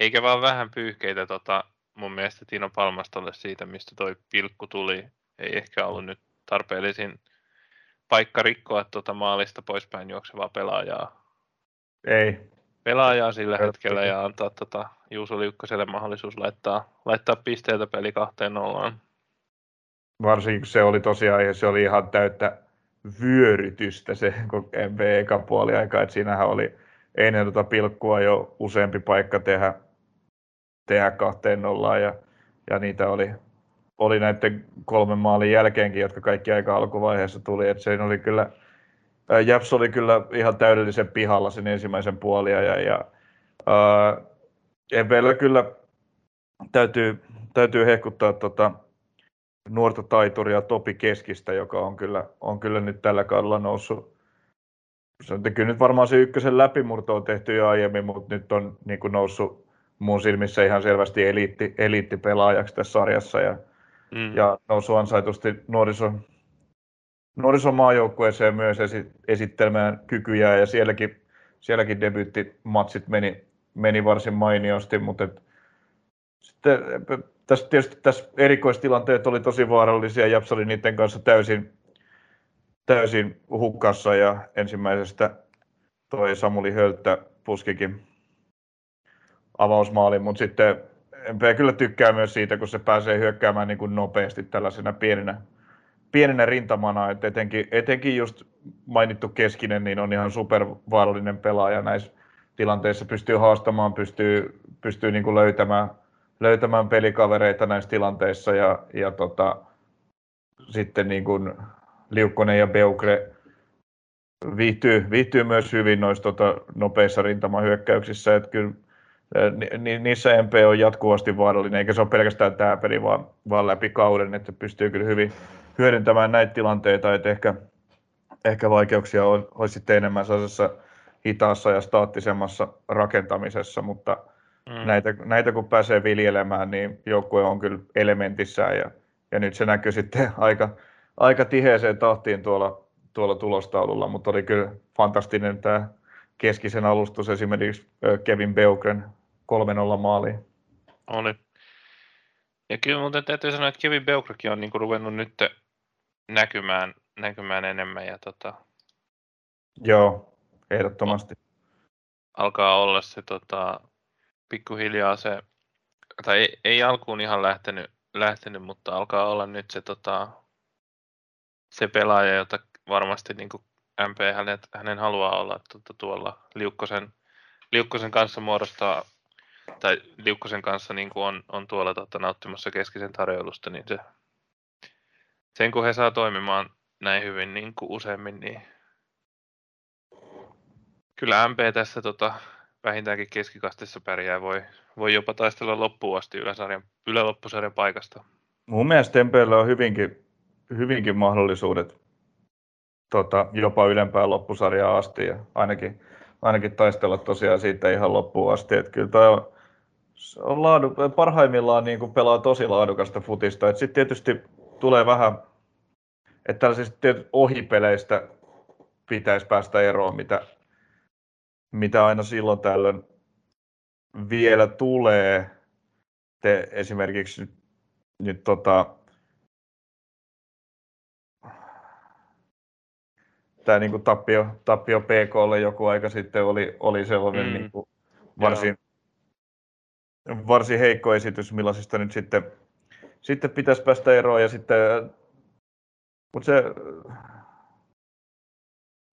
eikä vaan vähän pyyhkeitä tota, mun mielestä Tino Palmastolle siitä, mistä toi pilkku tuli. Ei ehkä ollut nyt tarpeellisin paikka rikkoa tuota maalista poispäin juoksevaa pelaajaa. Ei. Pelaajaa sillä hetkellä ja antaa tota Juuso Liukkaselle mahdollisuus laittaa, laittaa pisteitä peli kahteen nollaan. Varsinkin se oli tosiaan, se oli ihan täyttä vyörytystä se eka puoli aika, että siinähän oli ennen tuota pilkkua jo useampi paikka tehdä tehdä kahteen nollaan ja, ja niitä oli, oli näiden kolmen maalin jälkeenkin, jotka kaikki aika alkuvaiheessa tuli, että se oli kyllä, Japs oli kyllä ihan täydellisen pihalla sen ensimmäisen puolia ja, ja ää, kyllä täytyy, täytyy hehkuttaa tota, nuorta taituria Topi Keskistä, joka on kyllä, on kyllä nyt tällä kaudella noussut. Se on kyllä nyt varmaan se ykkösen läpimurto on tehty jo aiemmin, mutta nyt on niin noussut mun silmissä ihan selvästi eliitti, eliittipelaajaksi tässä sarjassa ja, mm. ja nousu ansaitusti nuoriso, nuorisomaajoukkueeseen myös esi, esittelemään kykyjä. Ja sielläkin, sielläkin debyyttimatsit meni, meni varsin mainiosti, mutta et, sitten tässä, tietysti tässä erikoistilanteet oli tosi vaarallisia, Japs oli niiden kanssa täysin, täysin hukassa ja ensimmäisestä toi Samuli Hölttä puskikin avausmaali, mutta sitten MP kyllä tykkää myös siitä, kun se pääsee hyökkäämään niin kuin nopeasti tällaisena pienenä, pienenä rintamana, että etenkin, etenkin just mainittu keskinen, niin on ihan supervaarallinen pelaaja. Näissä tilanteissa, pystyy haastamaan, pystyy, pystyy niin kuin löytämään, löytämään pelikavereita näissä tilanteissa. Ja, ja tota, sitten niin kuin Liukkonen ja Beukre viihtyy, viihtyy myös hyvin noissa tota, nopeissa rintamahyökkäyksissä, että kyllä ni, niissä MP on jatkuvasti vaarallinen, eikä se ole pelkästään tämä peli, vaan, vaan läpi kauden, että pystyy kyllä hyvin hyödyntämään näitä tilanteita, että ehkä, ehkä vaikeuksia on, olisi sitten enemmän sellaisessa hitaassa ja staattisemmassa rakentamisessa, mutta mm. näitä, näitä kun pääsee viljelemään, niin joukkue on kyllä elementissään ja, ja nyt se näkyy sitten aika, aika tiheeseen tahtiin tuolla, tuolla tulostaululla, mutta oli kyllä fantastinen tämä keskisen alustus esimerkiksi Kevin Beukren 3-0 maaliin. Oli. Ja kyllä muuten täytyy sanoa, että Kevin Beukrekin on niinku ruvennut nyt näkymään, näkymään enemmän ja tota, Joo, ehdottomasti. Alkaa olla se tota, pikkuhiljaa se, tai ei, ei alkuun ihan lähtenyt, lähtenyt, mutta alkaa olla nyt se, tota, se pelaaja, jota varmasti niin kuin MP hänen, hänen haluaa olla tuota, tuolla Liukkosen, Liukkosen kanssa muodostaa, tai Liukkosen kanssa niin kuin on, on tuolla tuota, nauttimassa keskisen tarjoilusta, niin se, sen kun he saa toimimaan näin hyvin niin kuin useammin, niin kyllä MP tässä tota, vähintäänkin keskikastissa pärjää, voi, voi jopa taistella loppuun asti yläsarjan, yläloppusarjan paikasta. Mun mielestä MPllä on hyvinkin, hyvinkin mahdollisuudet tota, jopa ylempään loppusarjaa asti ja ainakin, ainakin taistella tosiaan siitä ihan loppuun asti. Että kyllä toi on, on laadu, parhaimmillaan niin kuin pelaa tosi laadukasta futista. Sitten tietysti tulee vähän, että tällaisista ohipeleistä pitäisi päästä eroon, mitä, mitä aina silloin tällöin vielä tulee. Te esimerkiksi nyt, nyt tota, tämä niin kuin tappio, tappio PKlle joku aika sitten oli, oli sellainen mm. niin kuin varsin, varsin heikko esitys, millaisista nyt sitten, sitten pitäisi päästä eroon. Ja sitten, mutta se,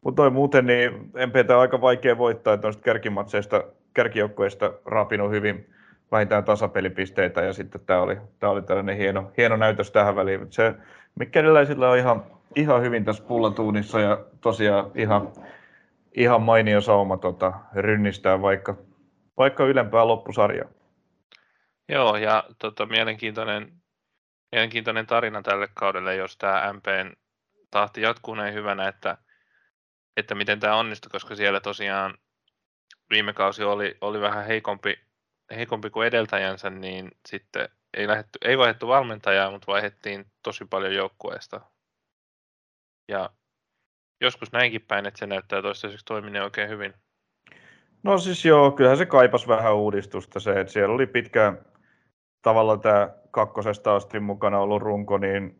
mutta toi muuten, niin MPtä on aika vaikea voittaa, että noista kärkimatseista, kärkijoukkoista rapinut hyvin vähintään tasapelipisteitä ja sitten tämä oli, tämä oli tällainen hieno, hieno näytös tähän väliin. Se Mikkeliläisillä on ihan, ihan hyvin tässä pullatuunissa ja tosiaan ihan, ihan mainio sauma tota, rynnistää vaikka, vaikka ylempää loppusarjaa. Joo, ja tota, mielenkiintoinen, mielenkiintoinen tarina tälle kaudelle, jos tämä MPn tahti jatkuu näin hyvänä, että, että miten tämä onnistui, koska siellä tosiaan viime kausi oli, oli vähän heikompi, heikompi kuin edeltäjänsä, niin sitten ei, lähdetty, ei vaihdettu valmentajaa, mutta vaihdettiin tosi paljon joukkueesta. Ja joskus näinkin päin, että se näyttää toistaiseksi toimineen oikein hyvin. No siis joo, kyllähän se kaipas vähän uudistusta se, että siellä oli pitkään tavallaan tämä kakkosesta asti mukana ollut runko, niin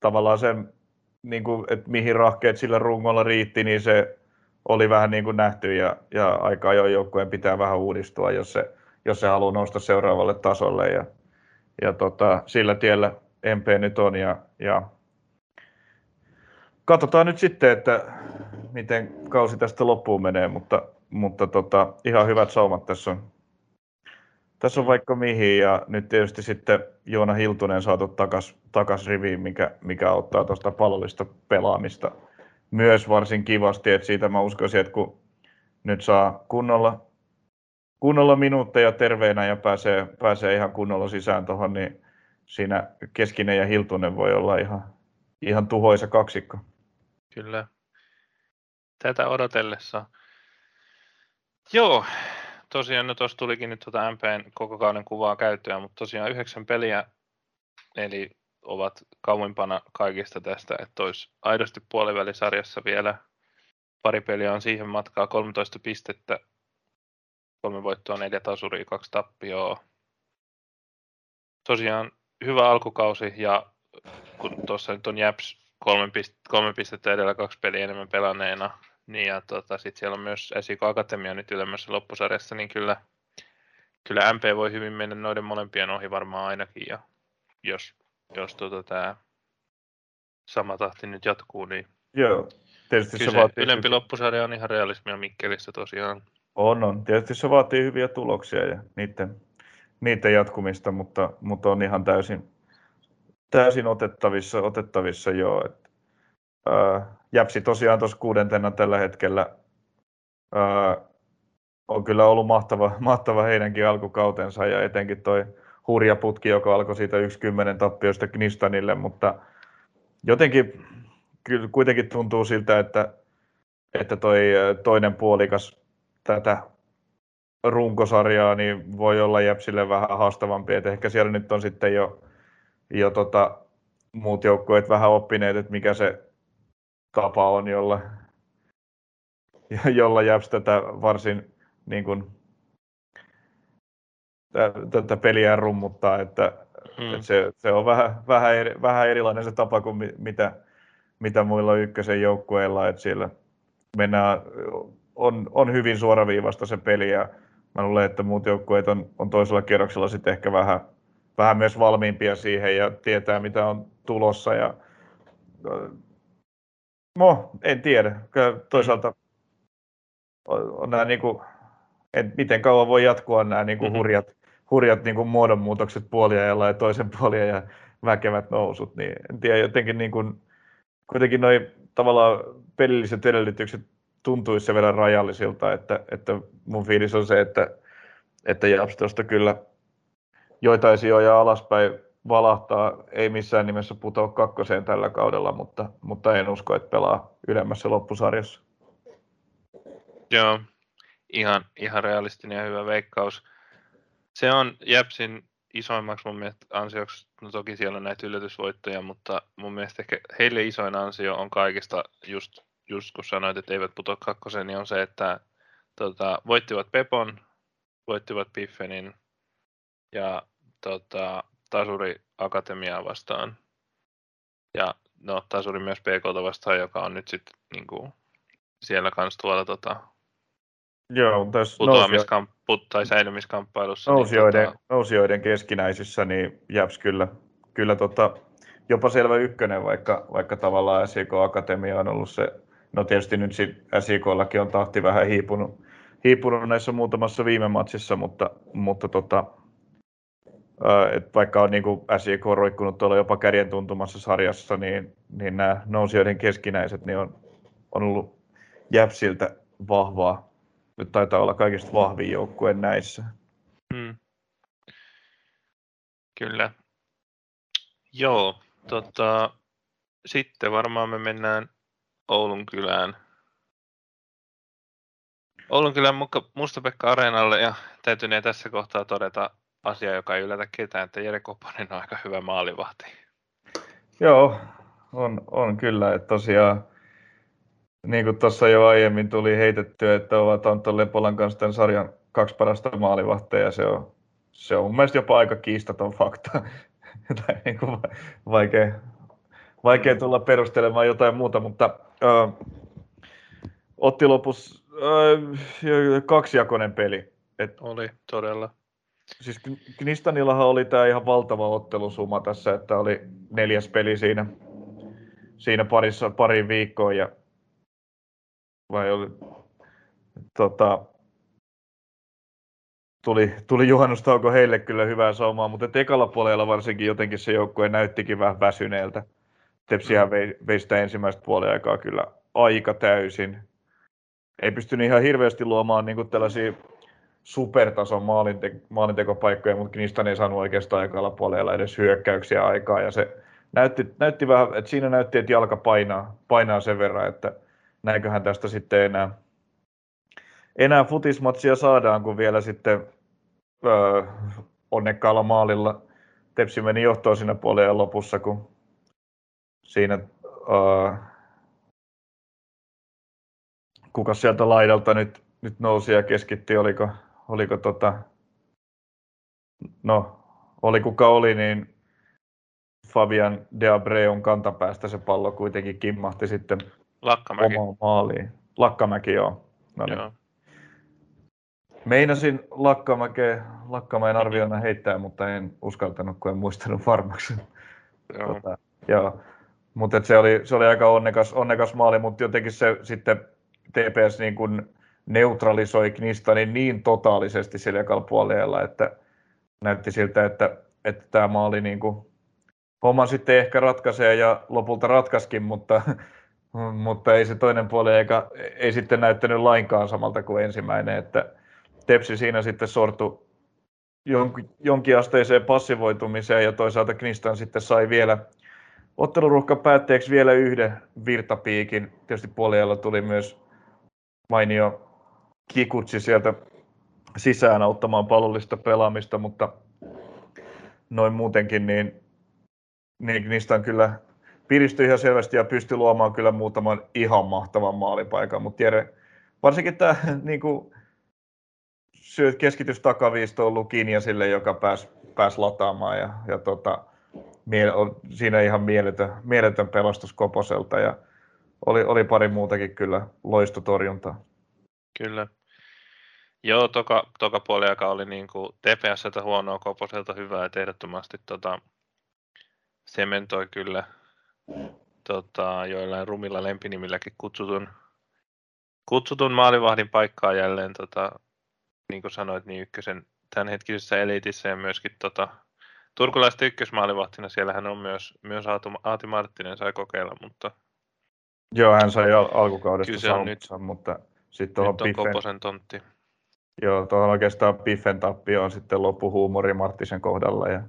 tavallaan se, niin kuin, että mihin rahkeet sillä rungolla riitti, niin se oli vähän niin kuin nähty ja, ja aika ajoin joukkueen pitää vähän uudistua, jos se, jos se haluaa nousta seuraavalle tasolle ja, ja tota, sillä tiellä MP nyt on ja, ja katsotaan nyt sitten, että miten kausi tästä loppuun menee, mutta, mutta tota, ihan hyvät saumat tässä on. Tässä on vaikka mihin ja nyt tietysti sitten Joona Hiltunen saatu takas, takas riviin, mikä, mikä auttaa tuosta palollista pelaamista myös varsin kivasti, että siitä mä uskoisin, että kun nyt saa kunnolla, kunnolla minuutteja terveenä ja pääsee, pääsee ihan kunnolla sisään tuohon, niin siinä Keskinen ja Hiltunen voi olla ihan, ihan tuhoisa kaksikko. Kyllä. Tätä odotellessa. Joo, tosiaan no tuossa tulikin nyt tuota MPn koko kauden kuvaa käyttöä, mutta tosiaan yhdeksän peliä, eli ovat kauimpana kaikista tästä, että olisi aidosti puolivälisarjassa vielä pari peliä on siihen matkaa, 13 pistettä, kolme voittoa, neljä tasuria, kaksi tappioa. Tosiaan hyvä alkukausi ja kun tuossa nyt on Japs kolme, pist- kolme pistettä edellä kaksi peliä enemmän pelanneena. Niin ja tota, sitten siellä on myös Esiko Akatemia nyt ylemmässä loppusarjassa, niin kyllä, kyllä MP voi hyvin mennä noiden molempien ohi varmaan ainakin. Ja jos, jos tota, tämä sama tahti nyt jatkuu, niin Joo, tietysti se, se vaatii... Ylempi loppusarja on ihan realismia Mikkelissä tosiaan. On, on. Tietysti se vaatii hyviä tuloksia ja niiden, niiden jatkumista, mutta, mutta on ihan täysin, täysin otettavissa, otettavissa jo. Et, ää, Jäpsi tosiaan tuossa kuudentena tällä hetkellä ää, on kyllä ollut mahtava, mahtava heidänkin alkukautensa ja etenkin toi hurja putki, joka alkoi siitä 1-10 tappiosta Knistanille, mutta jotenkin kyllä kuitenkin tuntuu siltä, että, että toi toinen puolikas tätä runkosarjaa niin voi olla Jäpsille vähän haastavampi, että ehkä siellä nyt on sitten jo jo tota, muut joukkueet vähän oppineet, että mikä se tapa on, jolla, jolla Japs tätä varsin niin kuin, tätä peliä rummuttaa, että, hmm. että se, se, on vähän, vähän, eri, vähän erilainen se tapa kuin mitä, mitä muilla ykkösen joukkueilla, että siellä, mennään, on, on hyvin suoraviivasta se peli ja mä luulen, että muut joukkueet on, on toisella kierroksella sitten ehkä vähän, vähän myös valmiimpia siihen ja tietää mitä on tulossa ja no, en tiedä. Toisaalta on, on nämä niin kuin, et miten kauan voi jatkua nämä niin kuin mm-hmm. hurjat, hurjat niin kuin muodonmuutokset puoliajalla ja toisen puolia ja väkevät nousut, niin en tiedä, jotenkin niin kuin, kuitenkin noin tavallaan pelilliset edellytykset tuntuisi sen verran rajallisilta, että, että mun fiilis on se, että, että Japs tuosta kyllä joitain sijoja alaspäin valahtaa, ei missään nimessä putoa kakkoseen tällä kaudella, mutta, mutta en usko, että pelaa ylemmässä loppusarjassa. Joo, ihan, ihan realistinen ja hyvä veikkaus. Se on Jäpsin isoimmaksi mun mielestä ansioksi, no toki siellä on näitä yllätysvoittoja, mutta mun mielestä ehkä heille isoin ansio on kaikista just, just kun sanoit, että eivät putoa kakkoseen, niin on se, että tota, voittivat Pepon, voittivat Piffenin ja tota, Tasuri Akatemiaa vastaan. Ja no, Tasuri myös PK vastaan, joka on nyt sitten niinku, siellä kanssa tuolla tota, Joo, tässä putoamiskamp- tai säilymiskamppailussa. Nousijoiden, niin, tota... nousijoiden keskinäisissä niin Japs kyllä, kyllä tota, jopa selvä ykkönen, vaikka, vaikka tavallaan SIK Akatemia on ollut se, no tietysti nyt SIKllakin on tahti vähän hiipunut, hiipunut näissä muutamassa viime matsissa, mutta, mutta tota, et vaikka on niin SIK roikkunut tuolla jopa kärjen tuntumassa sarjassa, niin, niin nämä nousijoiden keskinäiset niin on, on ollut Jäpsiltä vahvaa, nyt taitaa olla kaikista vahvin joukkue näissä. Hmm. Kyllä. Joo, tota, sitten varmaan me mennään Oulun kylään. Oulun kylän Musta-Pekka Areenalle ja täytyy tässä kohtaa todeta asia, joka ei yllätä ketään, että Jere Koponen on aika hyvä maalivahti. Joo, on, on kyllä. Että tosiaan niin kuin tuossa jo aiemmin tuli heitettyä, että ovat Antto Lepolan kanssa tämän sarjan kaksi parasta maalivahteja. Se on, se on mun mielestä jopa aika kiistaton fakta. tai niin kuin vaikea, vaikea tulla perustelemaan jotain muuta, mutta äh, otti lopussa äh, kaksijakoinen peli. Et, oli, todella. Siis Knistanillahan oli tämä ihan valtava ottelusuma tässä, että oli neljäs peli siinä, siinä parissa, parin viikkoon ja vai oli, tota, tuli, tuli juhannustauko heille kyllä hyvää saumaa, mutta ekalla puolella varsinkin jotenkin se joukkue näyttikin vähän väsyneeltä. Tepsihän vei, vei sitä ensimmäistä puolen aikaa kyllä aika täysin. Ei pystynyt ihan hirveästi luomaan niin tällaisia supertason maalinte- maalintekopaikkoja, mutta niistä ei saanut oikeastaan ekalla puolella edes hyökkäyksiä aikaa. Ja se näytti, näytti vähän, että siinä näytti, että jalka painaa, painaa sen verran, että näinköhän tästä sitten enää, enää futismatsia saadaan, kun vielä sitten öö, onnekkaalla maalilla Tepsi meni johtoon siinä puolen lopussa, kun siinä öö, kuka sieltä laidalta nyt, nyt nousi ja keskitti, oliko, oliko tota, no, oli kuka oli, niin Fabian de Abreun kantapäästä se pallo kuitenkin kimmahti sitten Lakkamäki. omaan maaliin. Lakkamäki, joo. No niin. joo. Meinasin Lakkamäkeä, Lakkamäen arviona heittää, mutta en uskaltanut, kun en muistanut varmaksi. Joo. Tota, joo. Mutta se oli, se oli aika onnekas, onnekas maali, mutta jotenkin se sitten TPS niin kuin neutralisoi Knistanin niin totaalisesti sillä puolella, että näytti siltä, että, että tämä maali niin kuin, homma sitten ehkä ratkaisee ja lopulta ratkaskin, mutta mutta ei se toinen puoli eikä, ei sitten näyttänyt lainkaan samalta kuin ensimmäinen, että Tepsi siinä sitten sortu jonkin asteiseen passivoitumiseen ja toisaalta Knistan sitten sai vielä otteluruhkan päätteeksi vielä yhden virtapiikin. Tietysti puolella tuli myös mainio kikutsi sieltä sisään auttamaan pallollista pelaamista, mutta noin muutenkin niin, niin niistä on kyllä piristyi ihan selvästi ja pystyi luomaan kyllä muutaman ihan mahtavan maalipaikan, mutta tiedä, varsinkin tämä niin kuin, keskitys takaviistoon Lukinia sille, joka pääsi pääs lataamaan ja, ja tota, miele, on siinä ihan mieletön, mieletön pelastus Koposelta ja oli, oli pari muutakin kyllä loistotorjuntaa. Kyllä. Joo, toka, toka puoli aika oli niin kuin TPS huonoa, Koposelta hyvää, että ehdottomasti tota, sementoi kyllä tota, joillain rumilla lempinimilläkin kutsutun, kutsutun maalivahdin paikkaa jälleen, tota, niin kuin sanoit, niin ykkösen tämänhetkisessä elitissä ja myöskin tota, turkulaisten ykkösmaalivahtina siellähän on myös, myös Aatu, Aati Marttinen sai kokeilla, mutta Joo, hän sai al- alkukaudesta salmutsa, mutta sitten tuohon nyt on Piffen, Koposen tontti. Joo, tuohon oikeastaan Piffen tappio on sitten loppuhuumori Marttisen kohdalla ja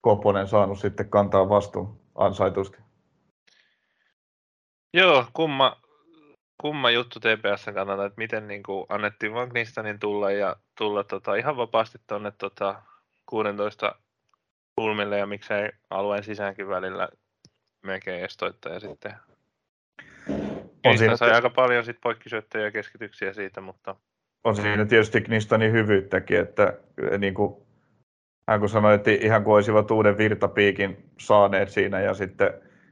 Koponen saanut sitten kantaa vastuun ansaitusti. Joo, kumma, kumma juttu TPSn kannalta, että miten niin kuin annettiin Magnistanin tulla ja tulla tota, ihan vapaasti tuonne tota, 16 kulmille ja miksei alueen sisäänkin välillä melkein estoittaa ja sitten on siinä sai aika paljon sit poikkisyöttöjä ja keskityksiä siitä, mutta... On siinä tietysti Knistanin hyvyyttäkin, että niin kuin, hän kun sanoi, että ihan kuin olisivat uuden virtapiikin saaneet siinä ja sitten,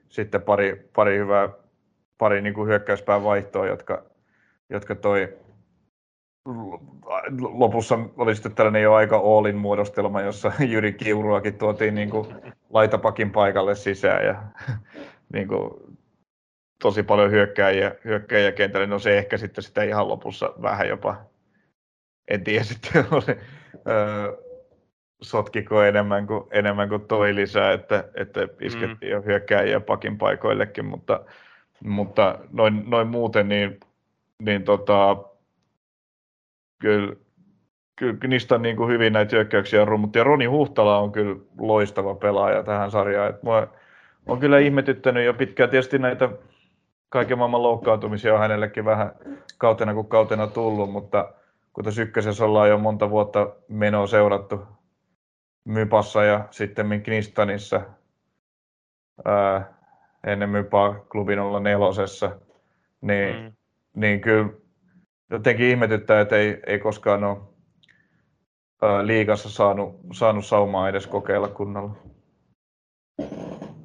sitten pari, pari hyvää pari niin kuin hyökkäyspään vaihtoa, jotka, jotka toi lopussa oli sitten tällainen jo aika Oolin muodostelma, jossa Jyri Kiuruakin tuotiin niin kuin laitapakin paikalle sisään ja niin kuin tosi paljon hyökkääjiä, hyökkääjiä kentälle. No se ehkä sitten sitä ihan lopussa vähän jopa, en tiedä sitten oli, öö, sotkiko enemmän kuin, enemmän kuin toi lisää, että, että iskettiin mm. jo hyökkääjiä pakin paikoillekin, mutta mutta noin, noin muuten, niin, niin tota, kyllä, kyllä niistä on niin kuin hyvin näitä hyökkäyksiä rummut. Ja Roni Huhtala on kyllä loistava pelaaja tähän sarjaan. Et mua on kyllä ihmetyttänyt jo pitkään tietysti näitä kaiken maailman loukkaantumisia on hänellekin vähän kautena kuin kautena tullut, mutta kun tässä ykkösessä ollaan jo monta vuotta menoa seurattu Mypassa ja sitten Knistanissa, ää, ennen Mypaa klubin olla nelosessa, niin, mm. niin kyllä jotenkin ihmetyttää, että ei, ei koskaan ole liigassa saanut, saanut saumaa edes kokeilla kunnolla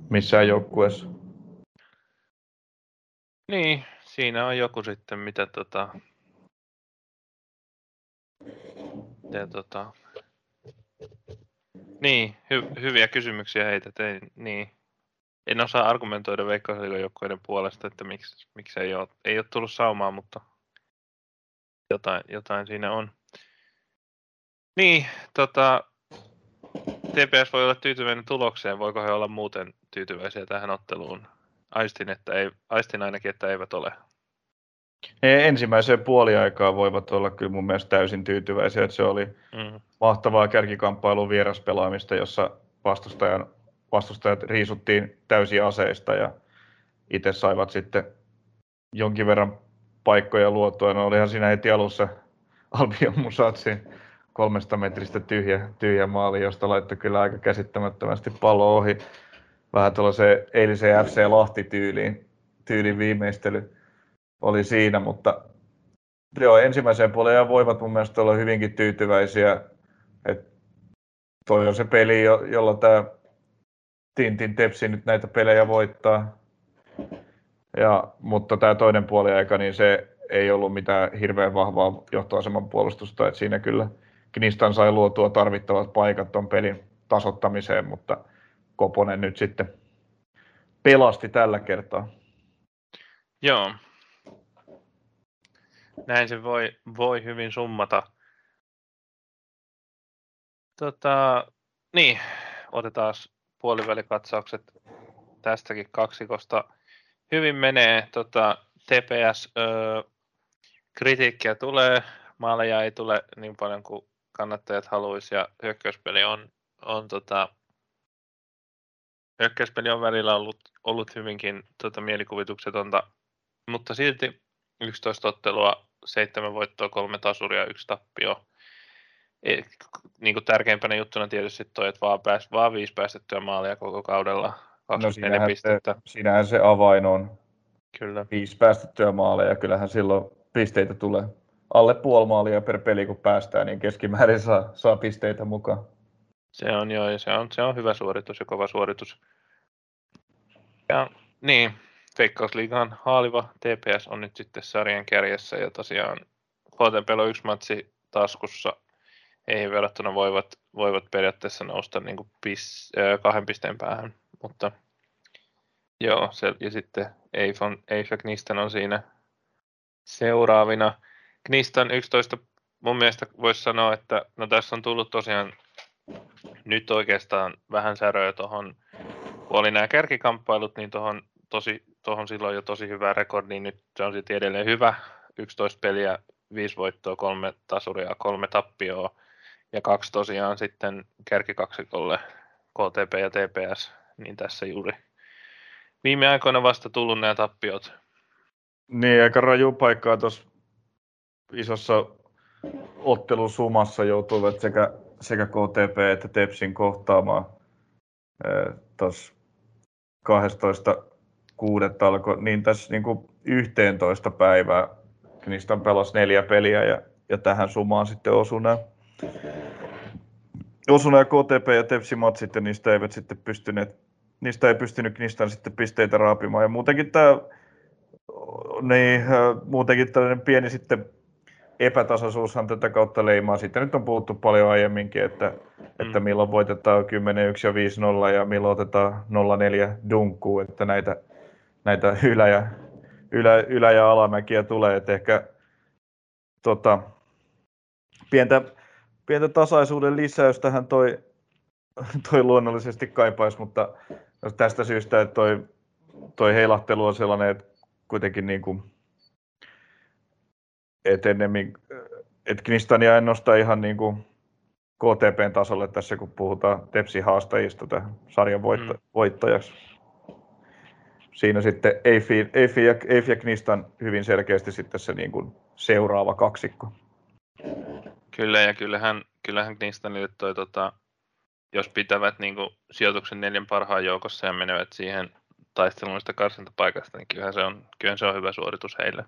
missään joukkueessa. Niin, siinä on joku sitten, mitä tota... Ja tota... Niin, hy- hyviä kysymyksiä heitä tein. Niin, en osaa argumentoida veikkausliigajoukkoiden puolesta, että miksi, miksi ei, ole, ei ole tullut saumaan, mutta jotain, jotain siinä on. Niin, tota, TPS voi olla tyytyväinen tulokseen, voiko he olla muuten tyytyväisiä tähän otteluun? Aistin, että ei, aistin ainakin, että eivät ole. He ensimmäiseen puoliaikaan voivat olla kyllä mun mielestä täysin tyytyväisiä, että se oli mm. mahtavaa kärkikamppailun vieraspelaamista, jossa vastustajan vastustajat riisuttiin täysin aseista ja itse saivat sitten jonkin verran paikkoja luotua. No olihan siinä heti alussa Albion Musatsin kolmesta metristä tyhjä, tyhjä maali, josta laittoi kyllä aika käsittämättömästi pallo ohi. Vähän tuollaiseen eiliseen FC Lahti-tyyliin tyylin viimeistely oli siinä, mutta joo, ensimmäiseen puoleen voivat mun mielestä olla hyvinkin tyytyväisiä. että toi on se peli, jolla tämä Tintin Tepsi nyt näitä pelejä voittaa. Ja, mutta tämä toinen puoli aika, niin se ei ollut mitään hirveän vahvaa johtoaseman puolustusta, että siinä kyllä Knistan sai luotua tarvittavat paikat tuon pelin tasottamiseen, mutta Koponen nyt sitten pelasti tällä kertaa. Joo. Näin se voi, voi hyvin summata. Tota, niin, otetaan puolivälikatsaukset tästäkin kaksikosta. Hyvin menee tota, TPS, öö, kritiikkiä tulee, maaleja ei tule niin paljon kuin kannattajat haluaisi ja hyökkäyspeli on, on tota, hyökkäyspeli on välillä ollut, ollut hyvinkin tota, mielikuvituksetonta, mutta silti 11 ottelua, 7 voittoa, kolme tasuria, yksi tappio niin kuin tärkeimpänä juttuna tietysti toi, että vaan, pääs, vaan viisi päästettyä maalia koko kaudella, 24 no pistettä. Se, siinähän se avain on. Kyllä. Viisi päästettyä maaleja, kyllähän silloin pisteitä tulee. Alle puoli maalia per peli, kun päästään, niin keskimäärin saa, saa pisteitä mukaan. Se on joo, ja se on, se on hyvä suoritus ja kova suoritus. Ja niin, Veikkausliigan haaliva TPS on nyt sitten sarjan kärjessä ja tosiaan KTP on yksi matsi taskussa. Ei verrattuna voivat, voivat periaatteessa nousta niin kuin pis, äh, kahden pisteen päähän, mutta joo, se, ja sitten Eifon, Eif ja Knistan on siinä seuraavina. Knistan 11, mun mielestä voisi sanoa, että no tässä on tullut tosiaan nyt oikeastaan vähän säröä tuohon, kun oli nämä kärkikamppailut, niin tuohon tosi, tohon silloin jo tosi hyvä rekordi, niin nyt se on sitten edelleen hyvä. 11 peliä, 5 voittoa, kolme tasuria, kolme tappioa ja kaksi tosiaan sitten kärkikaksikolle KTP ja TPS, niin tässä juuri viime aikoina vasta tullut nämä tappiot. Niin, aika raju paikkaa tuossa isossa ottelusumassa joutuivat sekä, sekä KTP että Tepsin kohtaamaan. Tuossa 12 kuudetta alkoi, niin tässä niin kuin 11 päivää niistä pelas neljä peliä ja, ja tähän sumaan sitten osui nämä, osui nämä KTP ja Tepsi matsit ja niistä eivät sitten pystyneet, niistä ei pystynyt niistä sitten pisteitä raapimaan. Ja muutenkin tämä niin, muutenkin tällainen pieni sitten epätasaisuushan tätä kautta leimaa. Siitä nyt on puhuttu paljon aiemminkin, että, mm. että milloin voitetaan 10-1 ja 5-0 ja milloin otetaan 0-4 dunkkuun, että näitä, näitä ylä- ja, ylä, ylä- ja alamäkiä tulee, että ehkä tota, pientä, pientä tasaisuuden lisäystähän toi, toi luonnollisesti kaipaisi, mutta tästä syystä, että toi, toi heilahtelu on sellainen, että kuitenkin niin kuin, et ennemmin, et Knistania en nosta ihan niin kuin KTPn tasolle tässä, kun puhutaan Tepsin haastajista tämän sarjan voitto, mm. voittajaksi. Siinä sitten Eifi, Eifi, ja, Eifi ja Knistan hyvin selkeästi sitten se niin kuin seuraava kaksikko. Kyllä, ja kyllähän, kyllähän Knistanille toi, tota, jos pitävät niin kuin, sijoituksen neljän parhaan joukossa ja menevät siihen taisteluun sitä karsintapaikasta, niin kyllähän se on, kyllähän se on hyvä suoritus heille.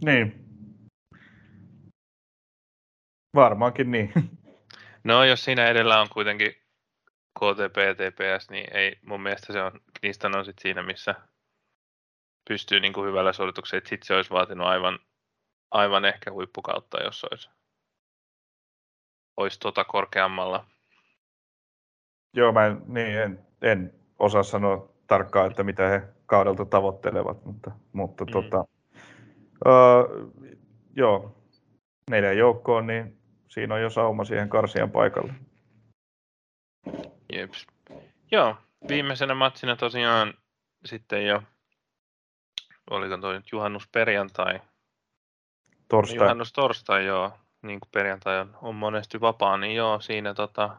Niin. Varmaankin niin. No jos siinä edellä on kuitenkin KTP ja TPS, niin ei mun mielestä se on, niistä on sit siinä, missä pystyy niin kuin hyvällä suorituksella. Sitten se olisi vaatinut aivan, aivan ehkä huippukautta, jos olisi, olisi tuota korkeammalla. Joo, mä en, niin, en, en osaa sanoa tarkkaan, että mitä he kaudelta tavoittelevat, mutta, mutta mm. tota, öö, joo, neljän joukkoon, niin siinä on jo sauma siihen karsian paikalle. Jeps. Joo, viimeisenä matsina tosiaan sitten jo, oliko toi nyt juhannusperjantai? Torstai. Juhannus torstai, joo. Niin kuin perjantai on, on monesti vapaa, niin joo, siinä tota,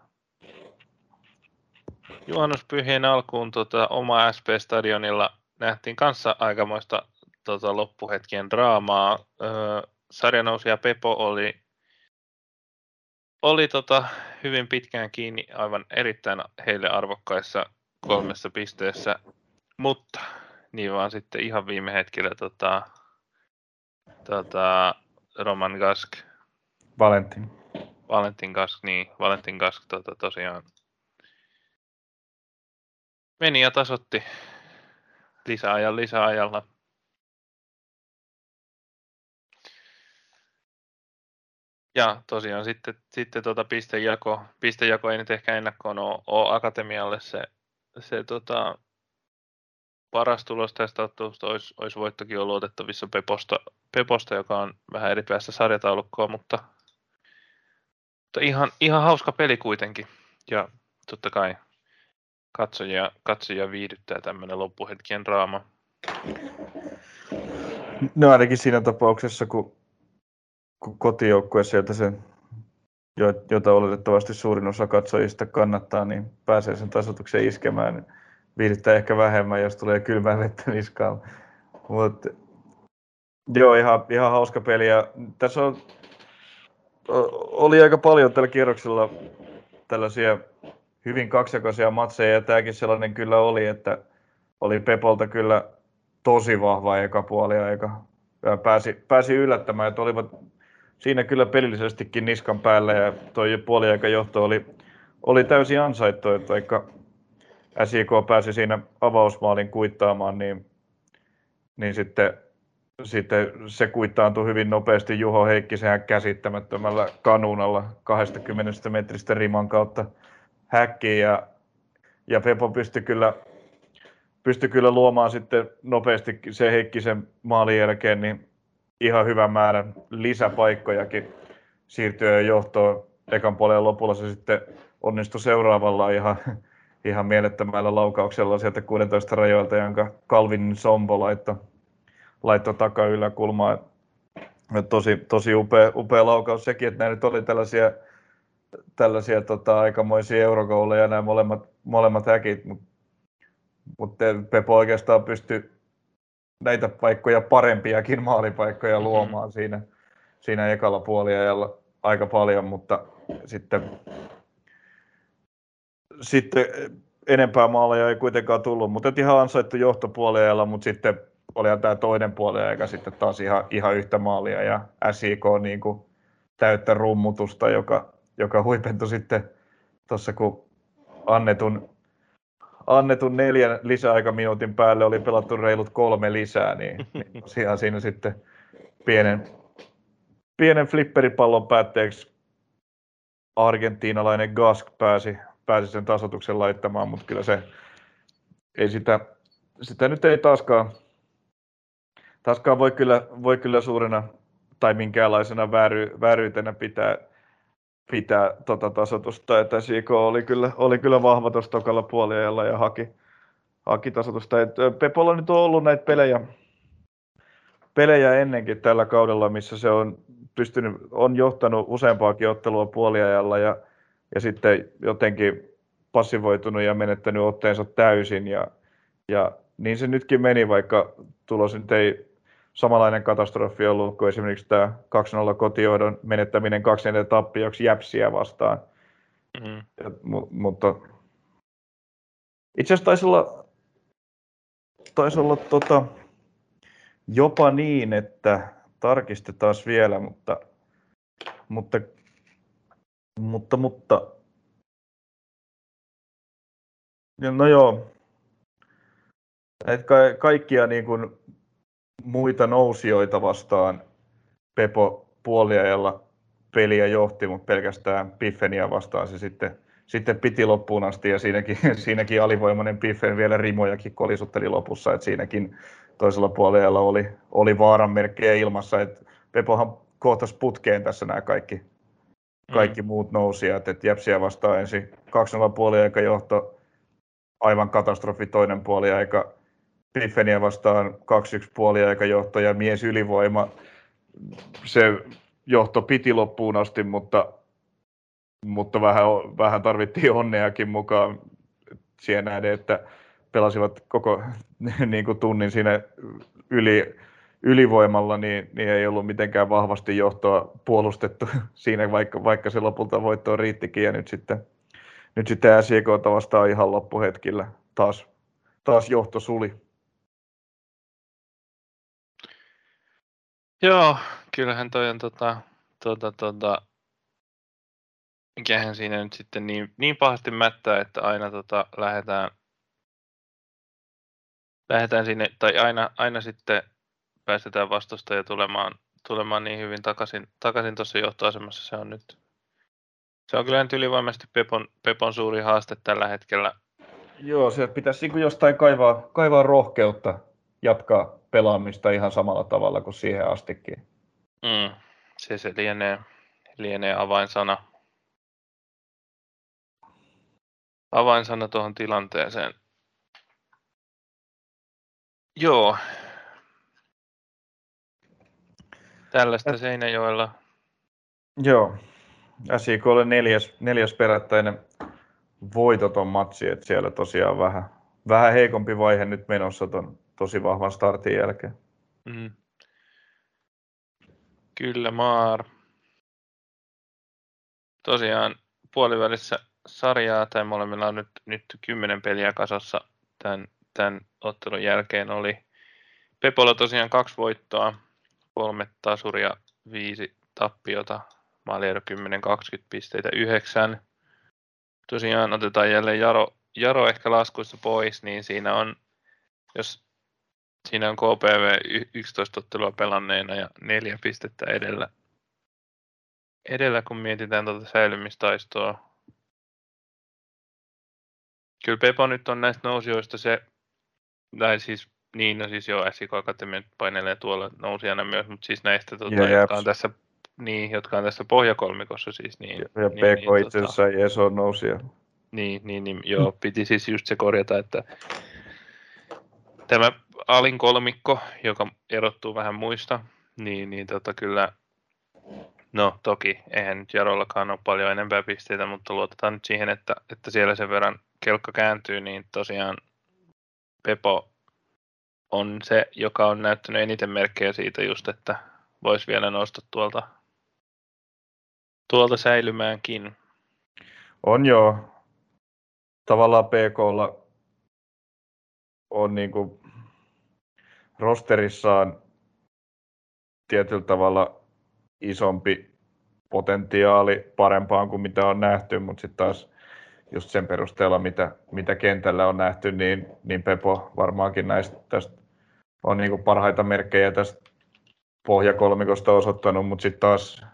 juhannuspyhien alkuun tota, oma SP-stadionilla nähtiin kanssa aikamoista tota, loppuhetkien draamaa. Öö, sarjanousija Pepo oli, oli tota, hyvin pitkään kiinni aivan erittäin heille arvokkaissa kolmessa pisteessä, mutta niin vaan sitten ihan viime hetkellä tota, tota, Roman Gask. Valentin. Valentin Gask, niin. Valentin Gask tota, tosiaan meni ja tasotti lisäajan lisäajalla. Ja tosiaan sitten, sitten tuota pistejako, pistejako ei nyt ehkä ennakkoon ole, ole Akatemialle se, se tota, paras tulos tästä ottelusta olisi, olisi voittokin ollut otettavissa Peposta, Peposta, joka on vähän eri päässä sarjataulukkoa, mutta, mutta ihan, ihan hauska peli kuitenkin. Ja totta kai katsojia, katsojia viihdyttää tämmöinen loppuhetkien draama. No ainakin siinä tapauksessa, kun, kun kotijoukkue sieltä sen, jota oletettavasti suurin osa katsojista kannattaa, niin pääsee sen tasotuksen iskemään. Niin viihdyttää ehkä vähemmän, jos tulee kylmää vettä niskaan. Mutta joo, ihan, ihan hauska peli. Ja tässä on, oli aika paljon tällä kierroksella tällaisia hyvin kaksijakoisia matseja, ja tämäkin sellainen kyllä oli, että oli Pepolta kyllä tosi vahva eka puoli aika. Pääsi, pääsi yllättämään, että olivat siinä kyllä pelillisestikin niskan päällä, ja tuo puoliaikajohto oli, oli täysin ansaittu, että vaikka SIK pääsi siinä avausmaalin kuittaamaan, niin, niin sitten, sitten se kuittaantui hyvin nopeasti Juho Heikkisen käsittämättömällä kanunalla 20 metristä riman kautta häkkiin ja, ja Pepo pystyi kyllä, pystyi kyllä luomaan sitten nopeasti se Heikkisen maalin jälkeen niin ihan hyvän määrän lisäpaikkojakin siirtyä johtoon ekan puolen lopulla se sitten onnistui seuraavalla ihan, ihan mielettömällä laukauksella sieltä 16 rajoilta, jonka Calvin Sombo laittoi, laitto takaa yläkulmaan. Tosi, tosi upea, upea laukaus sekin, että nämä nyt oli tällaisia, tällaisia tota, aikamoisia eurogouleja nämä molemmat, molemmat häkit, mutta mut Pepo oikeastaan pystyi näitä paikkoja parempiakin maalipaikkoja mm-hmm. luomaan mm-hmm. siinä, siinä ekalla puoliajalla aika paljon, mutta sitten, sitten enempää maaleja ei kuitenkaan tullut, mutta ihan ansaittu johtopuoliajalla, mutta sitten oli tämä toinen puoliaika sitten taas ihan, ihan yhtä maalia ja SIK niin kuin täyttä rummutusta, joka, joka huipentui sitten tuossa kun annetun, annetun neljän lisäaikaminuutin päälle oli pelattu reilut kolme lisää, niin, niin siinä sitten pienen, pienen flipperipallon päätteeksi argentiinalainen Gask pääsi, pääsi sen tasotuksen laittamaan, mutta kyllä se ei sitä, sitä nyt ei taaskaan, taaskaan voi kyllä, voi kyllä suurena tai minkäänlaisena vääry, vääryytenä pitää, pitää tota tasotusta, että SIK oli kyllä, oli kyllä vahva tuossa tokalla puoliajalla ja haki, haki tasotusta. Et Pepolla nyt on ollut näitä pelejä, pelejä ennenkin tällä kaudella, missä se on pystynyt, on johtanut useampaakin ottelua puoliajalla ja, ja sitten jotenkin passivoitunut ja menettänyt otteensa täysin. Ja, ja niin se nytkin meni, vaikka tulos nyt ei samanlainen katastrofi ollut kuin esimerkiksi tämä 2-0 kotijohdon menettäminen 2-4 tappioksi Jäpsiä vastaan. Mm-hmm. Ja, mu, mutta itse asiassa taisi olla, taisi olla tota, jopa niin, että tarkistetaan vielä, mutta, mutta, mutta, mutta no joo, että kaikkia niin kuin muita nousijoita vastaan Pepo puoliajalla peliä johti, mutta pelkästään Piffeniä vastaan se sitten, sitten piti loppuun asti ja siinäkin, siinäkin alivoimainen Piffen vielä rimojakin kolisutteli lopussa, että siinäkin toisella puolella oli, oli vaaran merkkejä ilmassa, että Pepohan kohtasi putkeen tässä nämä kaikki, kaikki mm. muut nousijat, että Jepsiä vastaan ensin 2-0 puoliaika johto, aivan katastrofi toinen puoliaika, Piffeniä vastaan 2-1 puoliaika johto ja mies ylivoima, se johto piti loppuun asti, mutta, mutta vähän, vähän tarvittiin onneakin mukaan siihen nähden, että pelasivat koko niin kuin tunnin siinä yli, ylivoimalla, niin, niin ei ollut mitenkään vahvasti johtoa puolustettu siinä, vaikka, vaikka se lopulta voittoon riittikin. Ja nyt sitten, nyt sitten SJK vastaan ihan loppuhetkillä taas, taas johto suli. Joo, kyllähän toi on tota, tota, tota, mikähän siinä nyt sitten niin, niin pahasti mättää, että aina tota, lähdetään lähdetään sinne, tai aina, aina sitten päästetään vastustaja tulemaan, tulemaan niin hyvin takaisin, takaisin tuossa johtoasemassa. Se on nyt, se on kyllä nyt ylivoimaisesti Pepon, Pepon suuri haaste tällä hetkellä. Joo, se pitäisi niin jostain kaivaa, kaivaa rohkeutta jatkaa pelaamista ihan samalla tavalla kuin siihen astikin. Mm, se, se lienee, lienee avainsana. Avainsana tuohon tilanteeseen. Joo. Tällaista Seinäjoella. Joo. SIK oli neljäs, neljäs perättäinen voitoton matsi, että siellä tosiaan vähän, vähän heikompi vaihe nyt menossa ton tosi vahvan startin jälkeen. Mm. Kyllä, Maar. Tosiaan puolivälissä sarjaa, tai molemmilla on nyt, nyt kymmenen peliä kasassa tämän tämän ottelun jälkeen oli Pepolla tosiaan kaksi voittoa, kolme tasuria, viisi tappiota, maaliero 10-20 pisteitä, yhdeksän. Tosiaan otetaan jälleen Jaro, Jaro ehkä laskuissa pois, niin siinä on, jos siinä on KPV 11 ottelua pelanneena ja neljä pistettä edellä, edellä kun mietitään tuota säilymistaistoa. Kyllä Pepo nyt on näistä nousijoista se, tai siis niin, no siis joo, SIK Akatemia painelee tuolla nousijana myös, mutta siis näistä, tota, Ja jotka on tässä niin, jotka on tässä pohjakolmikossa siis, niin, Ja niin, PK niin, itse asiassa ei edes ole nousija. niin, niin, niin, joo, piti siis just se korjata, että tämä alin kolmikko, joka erottuu vähän muista, niin, niin tota kyllä, no toki, eihän nyt Jarollakaan ole paljon enempää pisteitä, mutta luotetaan nyt siihen, että, että siellä sen verran kelkka kääntyy, niin tosiaan Pepo on se, joka on näyttänyt eniten merkkejä siitä just, että voisi vielä nousta tuolta, tuolta säilymäänkin. On joo. Tavallaan PKlla on niin kuin rosterissaan tietyllä tavalla isompi potentiaali parempaan kuin mitä on nähty, mutta sitten taas just sen perusteella, mitä, mitä kentällä on nähty, niin, niin Pepo varmaankin näistä tästä on niin parhaita merkkejä tästä pohjakolmikosta osoittanut, mutta sitten taas,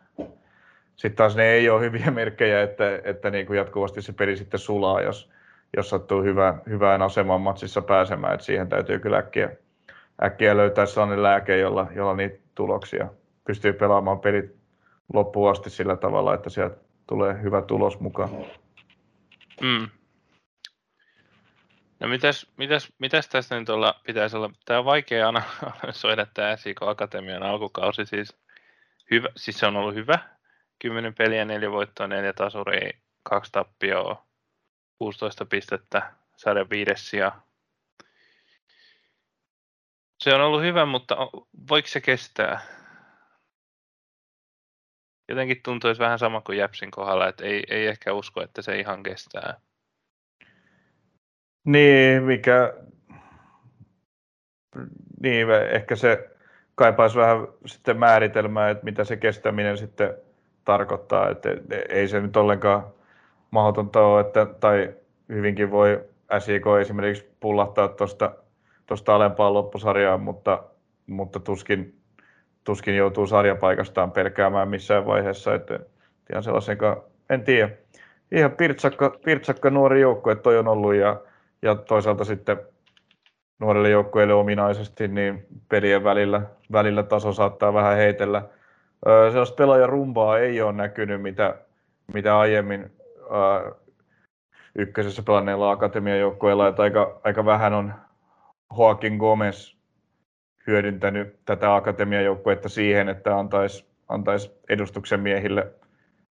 sit taas ne ei ole hyviä merkkejä, että, että niin kuin jatkuvasti se peli sitten sulaa, jos, jos sattuu hyvä, hyvään asemaan matsissa pääsemään, että siihen täytyy kyllä äkkiä, äkkiä löytää sellainen lääke, jolla, jolla niitä tuloksia pystyy pelaamaan pelit loppuun asti sillä tavalla, että sieltä tulee hyvä tulos mukaan. Mm. No mitäs, mitäs, mitäs tässä nyt olla, pitäisi olla, tämä on vaikea ana- analysoida tämä SIK Akatemian alkukausi, siis, hyvä, siis se on ollut hyvä, 10 peliä, 4 voittoa, 4 tasuria, 2 tappioa, 16 pistettä, sarjan viides sija. Se on ollut hyvä, mutta voiko se kestää? Jotenkin tuntuisi vähän sama kuin Jäpsin kohdalla, että ei, ei ehkä usko, että se ihan kestää. Niin, mikä... Niin, ehkä se kaipaisi vähän sitten määritelmää, että mitä se kestäminen sitten tarkoittaa. Että ei se nyt ollenkaan mahdotonta ole, että, tai hyvinkin voi SIK esimerkiksi pullahtaa tuosta tuosta alempaan loppusarjaan, mutta, mutta tuskin, tuskin joutuu sarjapaikastaan pelkäämään missään vaiheessa. Että ihan en tiedä. Ihan pirtsakka, pirtsakka nuori joukko, että toi on ollut ja, ja toisaalta sitten nuorille joukkueille ominaisesti, niin pelien välillä, välillä taso saattaa vähän heitellä. Öö, sellaista pelaajarumbaa ei ole näkynyt, mitä, mitä aiemmin öö, ykkösessä pelanneilla akatemian joukkueilla, että aika, aika vähän on Joaquin Gomez hyödyntänyt tätä akatemian joukkuetta siihen, että antaisi, antaisi edustuksen miehille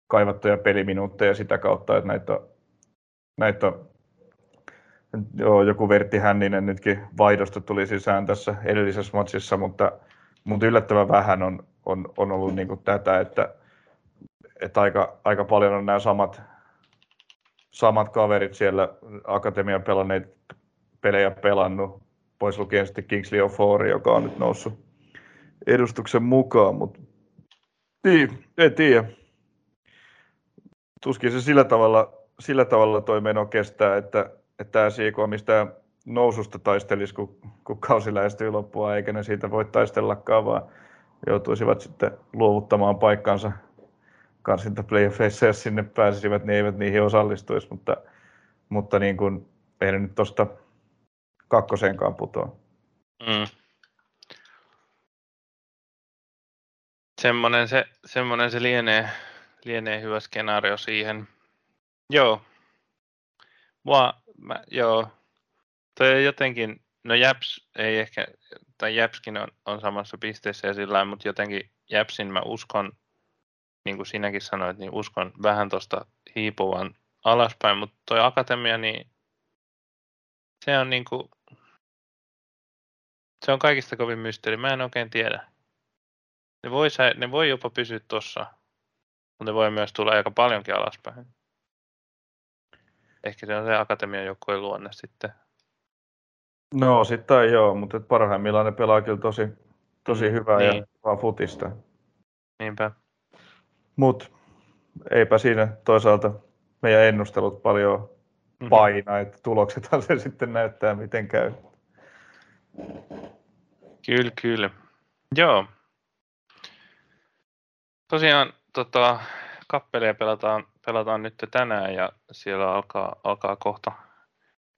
kaivattuja peliminuutteja sitä kautta, että näitä, näitä joo, joku Vertti Hänninen nytkin vaihdosta tuli sisään tässä edellisessä matsissa, mutta, mutta yllättävän vähän on, on, on ollut niin tätä, että, että aika, aika paljon on nämä samat, samat kaverit siellä akatemian pelanneet pelejä pelannut, pois lukien sitten Kingsley Ofori, joka on nyt noussut edustuksen mukaan, mutta niin, en tiedä. Tuskin se sillä tavalla, sillä tavalla toi meno kestää, että, että SIK mistään noususta taistelisi, kun, kun kausi lähestyy loppua, eikä ne siitä voi taistellakaan, vaan joutuisivat sitten luovuttamaan paikkansa karsinta playoffeissa, jos sinne pääsisivät, niin eivät niihin osallistuisi, mutta, mutta niin kuin, ei nyt tuosta kakkoseenkaan putoa. Mm. Semmoinen se, semmoinen se lienee, lienee hyvä skenaario siihen. Joo. Mua, mä, joo. Toi jotenkin, no Japs ei ehkä, tai Japskin on, on samassa pisteessä ja sillä mutta jotenkin Japsin mä uskon, niin kuin sinäkin sanoit, niin uskon vähän tuosta hiipuvan alaspäin, mutta toi akatemia, niin se on niin kuin, se on kaikista kovin mysteeri. Mä en oikein tiedä. Ne voi, ne voi jopa pysyä tuossa, mutta ne voi myös tulla aika paljonkin alaspäin. Ehkä se on se akatemian joukkueen luonne sitten. No sitten joo, mutta parhaimmillaan ne pelaa kyllä tosi, tosi Mm, hyvää niin. ja vaan futista. Niinpä. Mutta eipä siinä toisaalta meidän ennustelut paljon mm-hmm. paina, että tuloksethan se sitten näyttää, miten käy. Kyllä, kyllä. Joo. Tosiaan tota, kappeleja pelataan, pelataan nyt tänään ja siellä alkaa, alkaa kohta,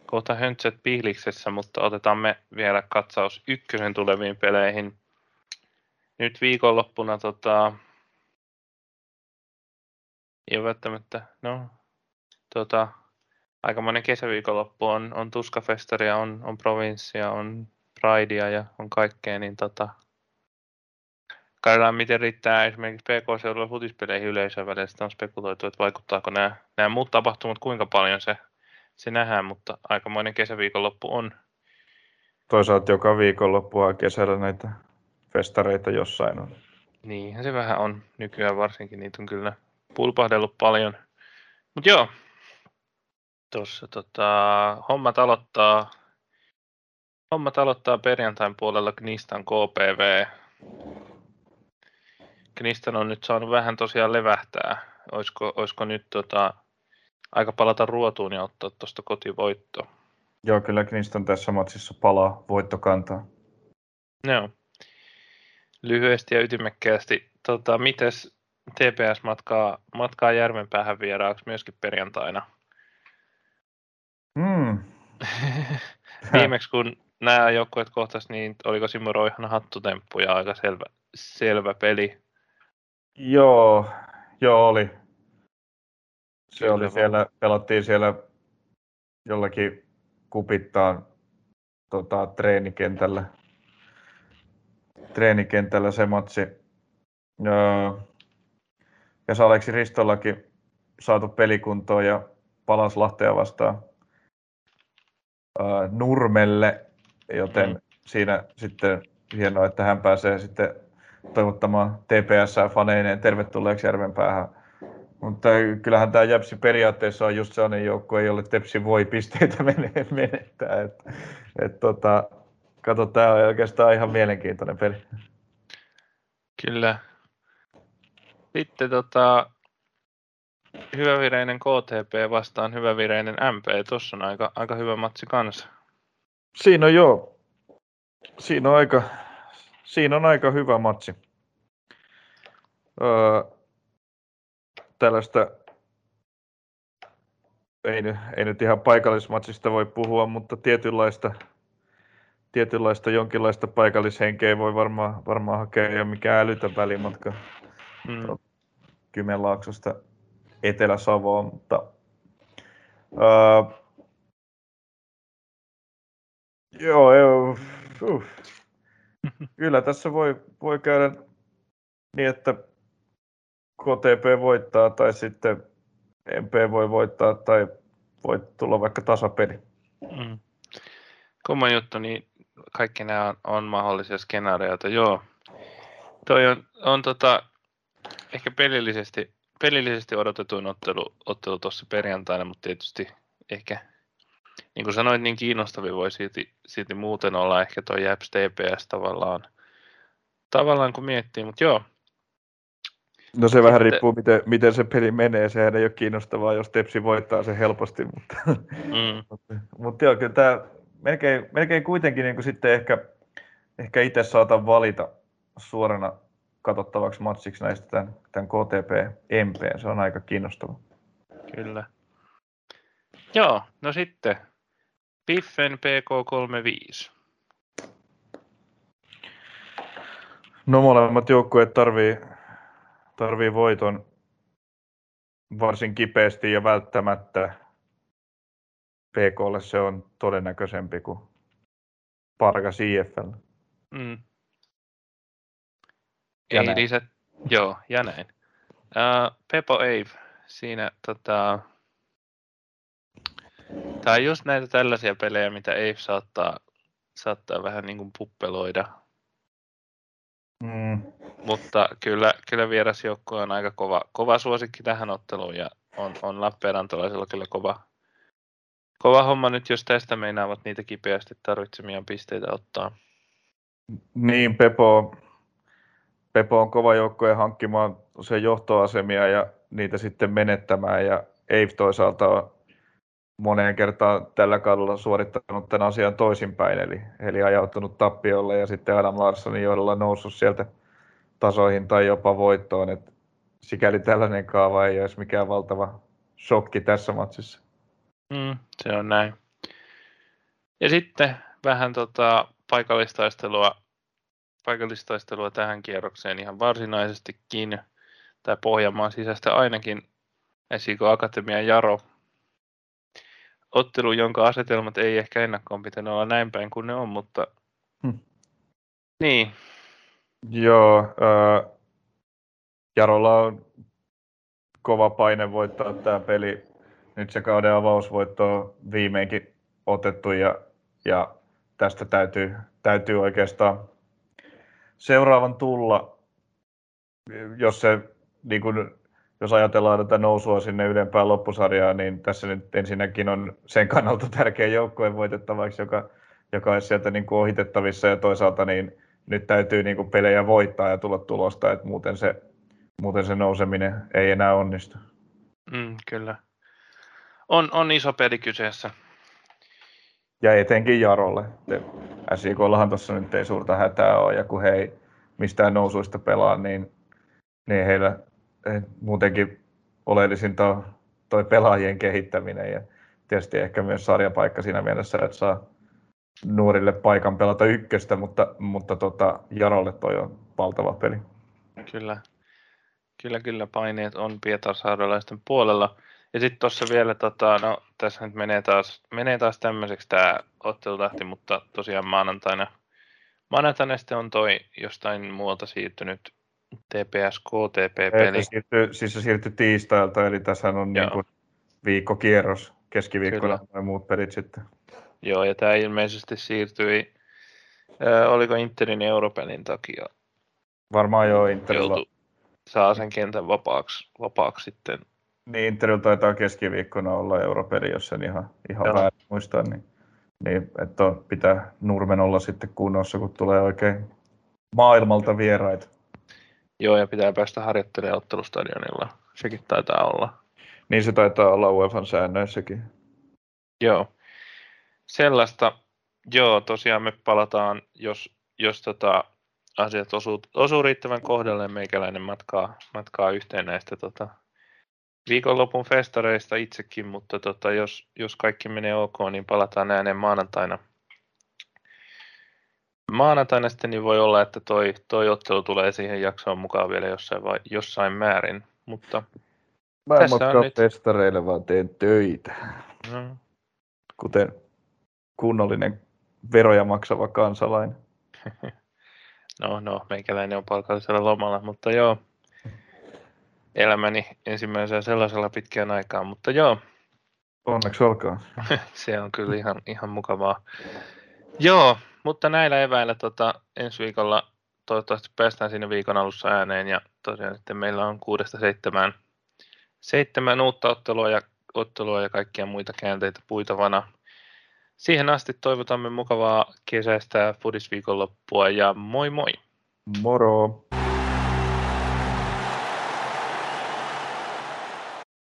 kohta höntset pihliksessä, mutta otetaan me vielä katsaus ykkösen tuleviin peleihin. Nyt viikonloppuna tota, ei ole välttämättä, no, tota, aikamoinen kesäviikonloppu on, on Tuskafestaria, on, on Provinssia, on Pridea ja on kaikkea, niin tota, katsotaan miten riittää esimerkiksi PK-seudulla futispeleihin yleisön välillä. Sitä on spekuloitu, että vaikuttaako nämä, nämä muut tapahtumat, kuinka paljon se, se nähdään, mutta aikamoinen kesäviikonloppu on. Toisaalta joka viikonloppua kesällä näitä festareita jossain on. Niinhän se vähän on nykyään varsinkin, niitä on kyllä pulpahdellut paljon. Mutta joo, tuossa tota, hommat aloittaa, hommat aloittaa perjantain puolella Gnistan KPV. Gnistan on nyt saanut vähän tosiaan levähtää. Olisiko, olisiko nyt tota, aika palata ruotuun ja ottaa tuosta kotivoitto? Joo, kyllä Gnistan tässä matsissa palaa voittokantaa. Joo. Lyhyesti ja ytimekkäästi, tota, mites TPS matkaa, matkaa Järvenpäähän vieraaksi myöskin perjantaina? Mm. Viimeksi kun nämä joukkueet kohtas, niin oliko Simo Roihan hattutemppu ja aika selvä, selvä peli? Joo, joo oli. Se Kyllä oli siellä, pelattiin siellä jollakin kupittaan tota, treenikentällä. treenikentällä se matsi. Ja, ja Aleksi Ristollakin saatu pelikuntoon ja palas Lahtea vastaan Nurmelle, joten mm. siinä sitten hienoa, että hän pääsee sitten toivottamaan TPS-faneineen tervetulleeksi Järvenpäähän. Mutta kyllähän tämä Jäpsi periaatteessa on just sellainen joukko, jolle Tepsi voi pisteitä menettää. Et, et tota, kato, tämä on oikeastaan ihan mielenkiintoinen peli. Kyllä. Sitten tota, hyvävireinen KTP vastaan hyvävireinen MP. Tuossa on aika, aika hyvä matsi kanssa. Siinä on joo. Siinä on aika, siinä on aika hyvä matsi. Öö, tällaista ei, ei nyt ihan paikallismatsista voi puhua, mutta tietynlaista, tietynlaista jonkinlaista paikallishenkeä voi varmaan, varmaan hakea ja mikä älytön välimatka mm. Kymenlaaksosta Etelä-Savoon, mutta uh, joo, joo uh, kyllä tässä voi, voi käydä niin, että KTP voittaa tai sitten MP voi voittaa tai voi tulla vaikka tasapeli. Mm. Kumma juttu, niin kaikki nämä on, on mahdollisia skenaarioita, joo. Toi on, on tota, ehkä pelillisesti pelillisesti odotetuin ottelu, ottelu tuossa perjantaina, mutta tietysti ehkä, niin kuin sanoit, niin kiinnostavin voi silti, silti muuten olla ehkä tuo Japs TPS tavallaan, tavallaan kun miettii, mutta joo. No se vähän riippuu, miten, miten se peli menee. Sehän ei ole kiinnostavaa, jos Tepsi voittaa sen helposti, mutta, mm. mutta, mutta joo, kyllä tämä melkein, melkein kuitenkin niin kuin sitten ehkä, ehkä itse saatan valita suorana katsottavaksi matsiksi näistä tämän, tämän KTP MP. Se on aika kiinnostava. Kyllä. Joo, no sitten Piffen PK35. No molemmat joukkueet tarvii, tarvii voiton varsin kipeästi ja välttämättä. PKlle se on todennäköisempi kuin Pargas IFL. Mm. Ja ei näin. lisät, joo, ja näin. Uh, Pepo Ave, siinä tota, Tämä on just näitä tällaisia pelejä, mitä Ave saattaa, saattaa vähän niin kuin puppeloida. Mm. Mutta kyllä, kyllä vierasjoukkue on aika kova, kova suosikki tähän otteluun ja on, on Lappeenrantalaisella kyllä kova, kova homma nyt, jos tästä meinaavat niitä kipeästi tarvitsemia pisteitä ottaa. Niin, Pepo, Pepo on kova joukkue hankkimaan se johtoasemia ja niitä sitten menettämään ja Ave toisaalta on moneen kertaan tällä kaudella suorittanut tämän asian toisinpäin, eli, eli ajautunut tappiolle ja sitten Adam Larssonin joilla noussut sieltä tasoihin tai jopa voittoon. Et sikäli tällainen kaava ei olisi mikään valtava shokki tässä matsissa. Mm, se on näin. Ja sitten vähän tota paikallistaistelua, paikallistaistelua tähän kierrokseen ihan varsinaisestikin, tai Pohjanmaan sisäistä ainakin. Esiko Akatemia Jaro ottelu, jonka asetelmat ei ehkä ennakkoon pitänyt olla näin päin kuin ne on, mutta hmm. niin. Joo, äh, Jarolla on kova paine voittaa tämä peli. Nyt se kauden avausvoitto on viimeinkin otettu ja, ja tästä täytyy, täytyy oikeastaan seuraavan tulla, jos se niin kun jos ajatellaan tätä nousua sinne ylempään loppusarjaan, niin tässä nyt ensinnäkin on sen kannalta tärkeä joukkue voitettavaksi, joka, joka olisi sieltä niin kuin ohitettavissa ja toisaalta niin nyt täytyy niin kuin pelejä voittaa ja tulla tulosta, että muuten se, muuten se nouseminen ei enää onnistu. Mm, kyllä. On, on iso peli kyseessä. Ja etenkin Jarolle. SIKllahan tuossa nyt ei suurta hätää ole, ja kun he ei mistään nousuista pelaa, niin, niin heillä muutenkin oleellisinta on toi pelaajien kehittäminen ja tietysti ehkä myös sarjapaikka siinä mielessä, että saa nuorille paikan pelata ykköstä, mutta, mutta tota, Jarolle toi on valtava peli. Kyllä, kyllä, kyllä paineet on Pietarsaarelaisten puolella. Ja sitten tuossa vielä, tota, no tässä nyt menee taas, menee taas tämmöiseksi tämä ottelutahti, mutta tosiaan maanantaina, maanantaina sitten on toi jostain muualta siirtynyt TPS KTP-peli. Siirtyi, siis se siirtyi tiistailta, eli tässä on niin kuin viikkokierros, keskiviikkona ja muut pelit sitten. Joo, ja tämä ilmeisesti siirtyi, äh, oliko Interin Europelin takia? Varmaan joo, Interilla. Joutu, saa sen kentän vapaaksi, vapaaksi sitten. Niin, Interillä taitaa keskiviikkona olla Europeli, jos sen ihan, ihan väärin muistaa, niin, niin että pitää Nurmen olla sitten kunnossa, kun tulee oikein maailmalta vieraita. Joo, ja pitää päästä harjoittelemaan ottelustadionilla. Sekin taitaa olla. Niin se taitaa olla UEFan säännöissäkin. Joo. Sellaista, joo, tosiaan me palataan, jos, jos tota, asiat osuu, osuu riittävän kohdalle, meikäläinen matkaa, matkaa yhteen näistä tota, viikonlopun festareista itsekin, mutta tota, jos, jos kaikki menee ok, niin palataan ääneen maanantaina – maanantaina sitten niin voi olla, että toi, toi ottelu tulee siihen jaksoon mukaan vielä jossain, vai, jossain määrin, mutta Mä en matkaa nyt... vaan teen töitä. Mm. Kuten kunnollinen veroja maksava kansalainen. no, no, meikäläinen on palkallisella lomalla, mutta joo. Elämäni ensimmäisenä sellaisella pitkään aikaan, mutta joo. Onneksi olkaa. Se on kyllä ihan, ihan mukavaa. Joo, mutta näillä eväillä tota, ensi viikolla toivottavasti päästään sinne viikon alussa ääneen ja tosiaan sitten meillä on kuudesta seitsemään, seitsemän uutta ottelua ja, ottelua ja kaikkia muita käänteitä puitavana. Siihen asti toivotamme mukavaa kesäistä fudisviikonloppua ja moi moi! Moro!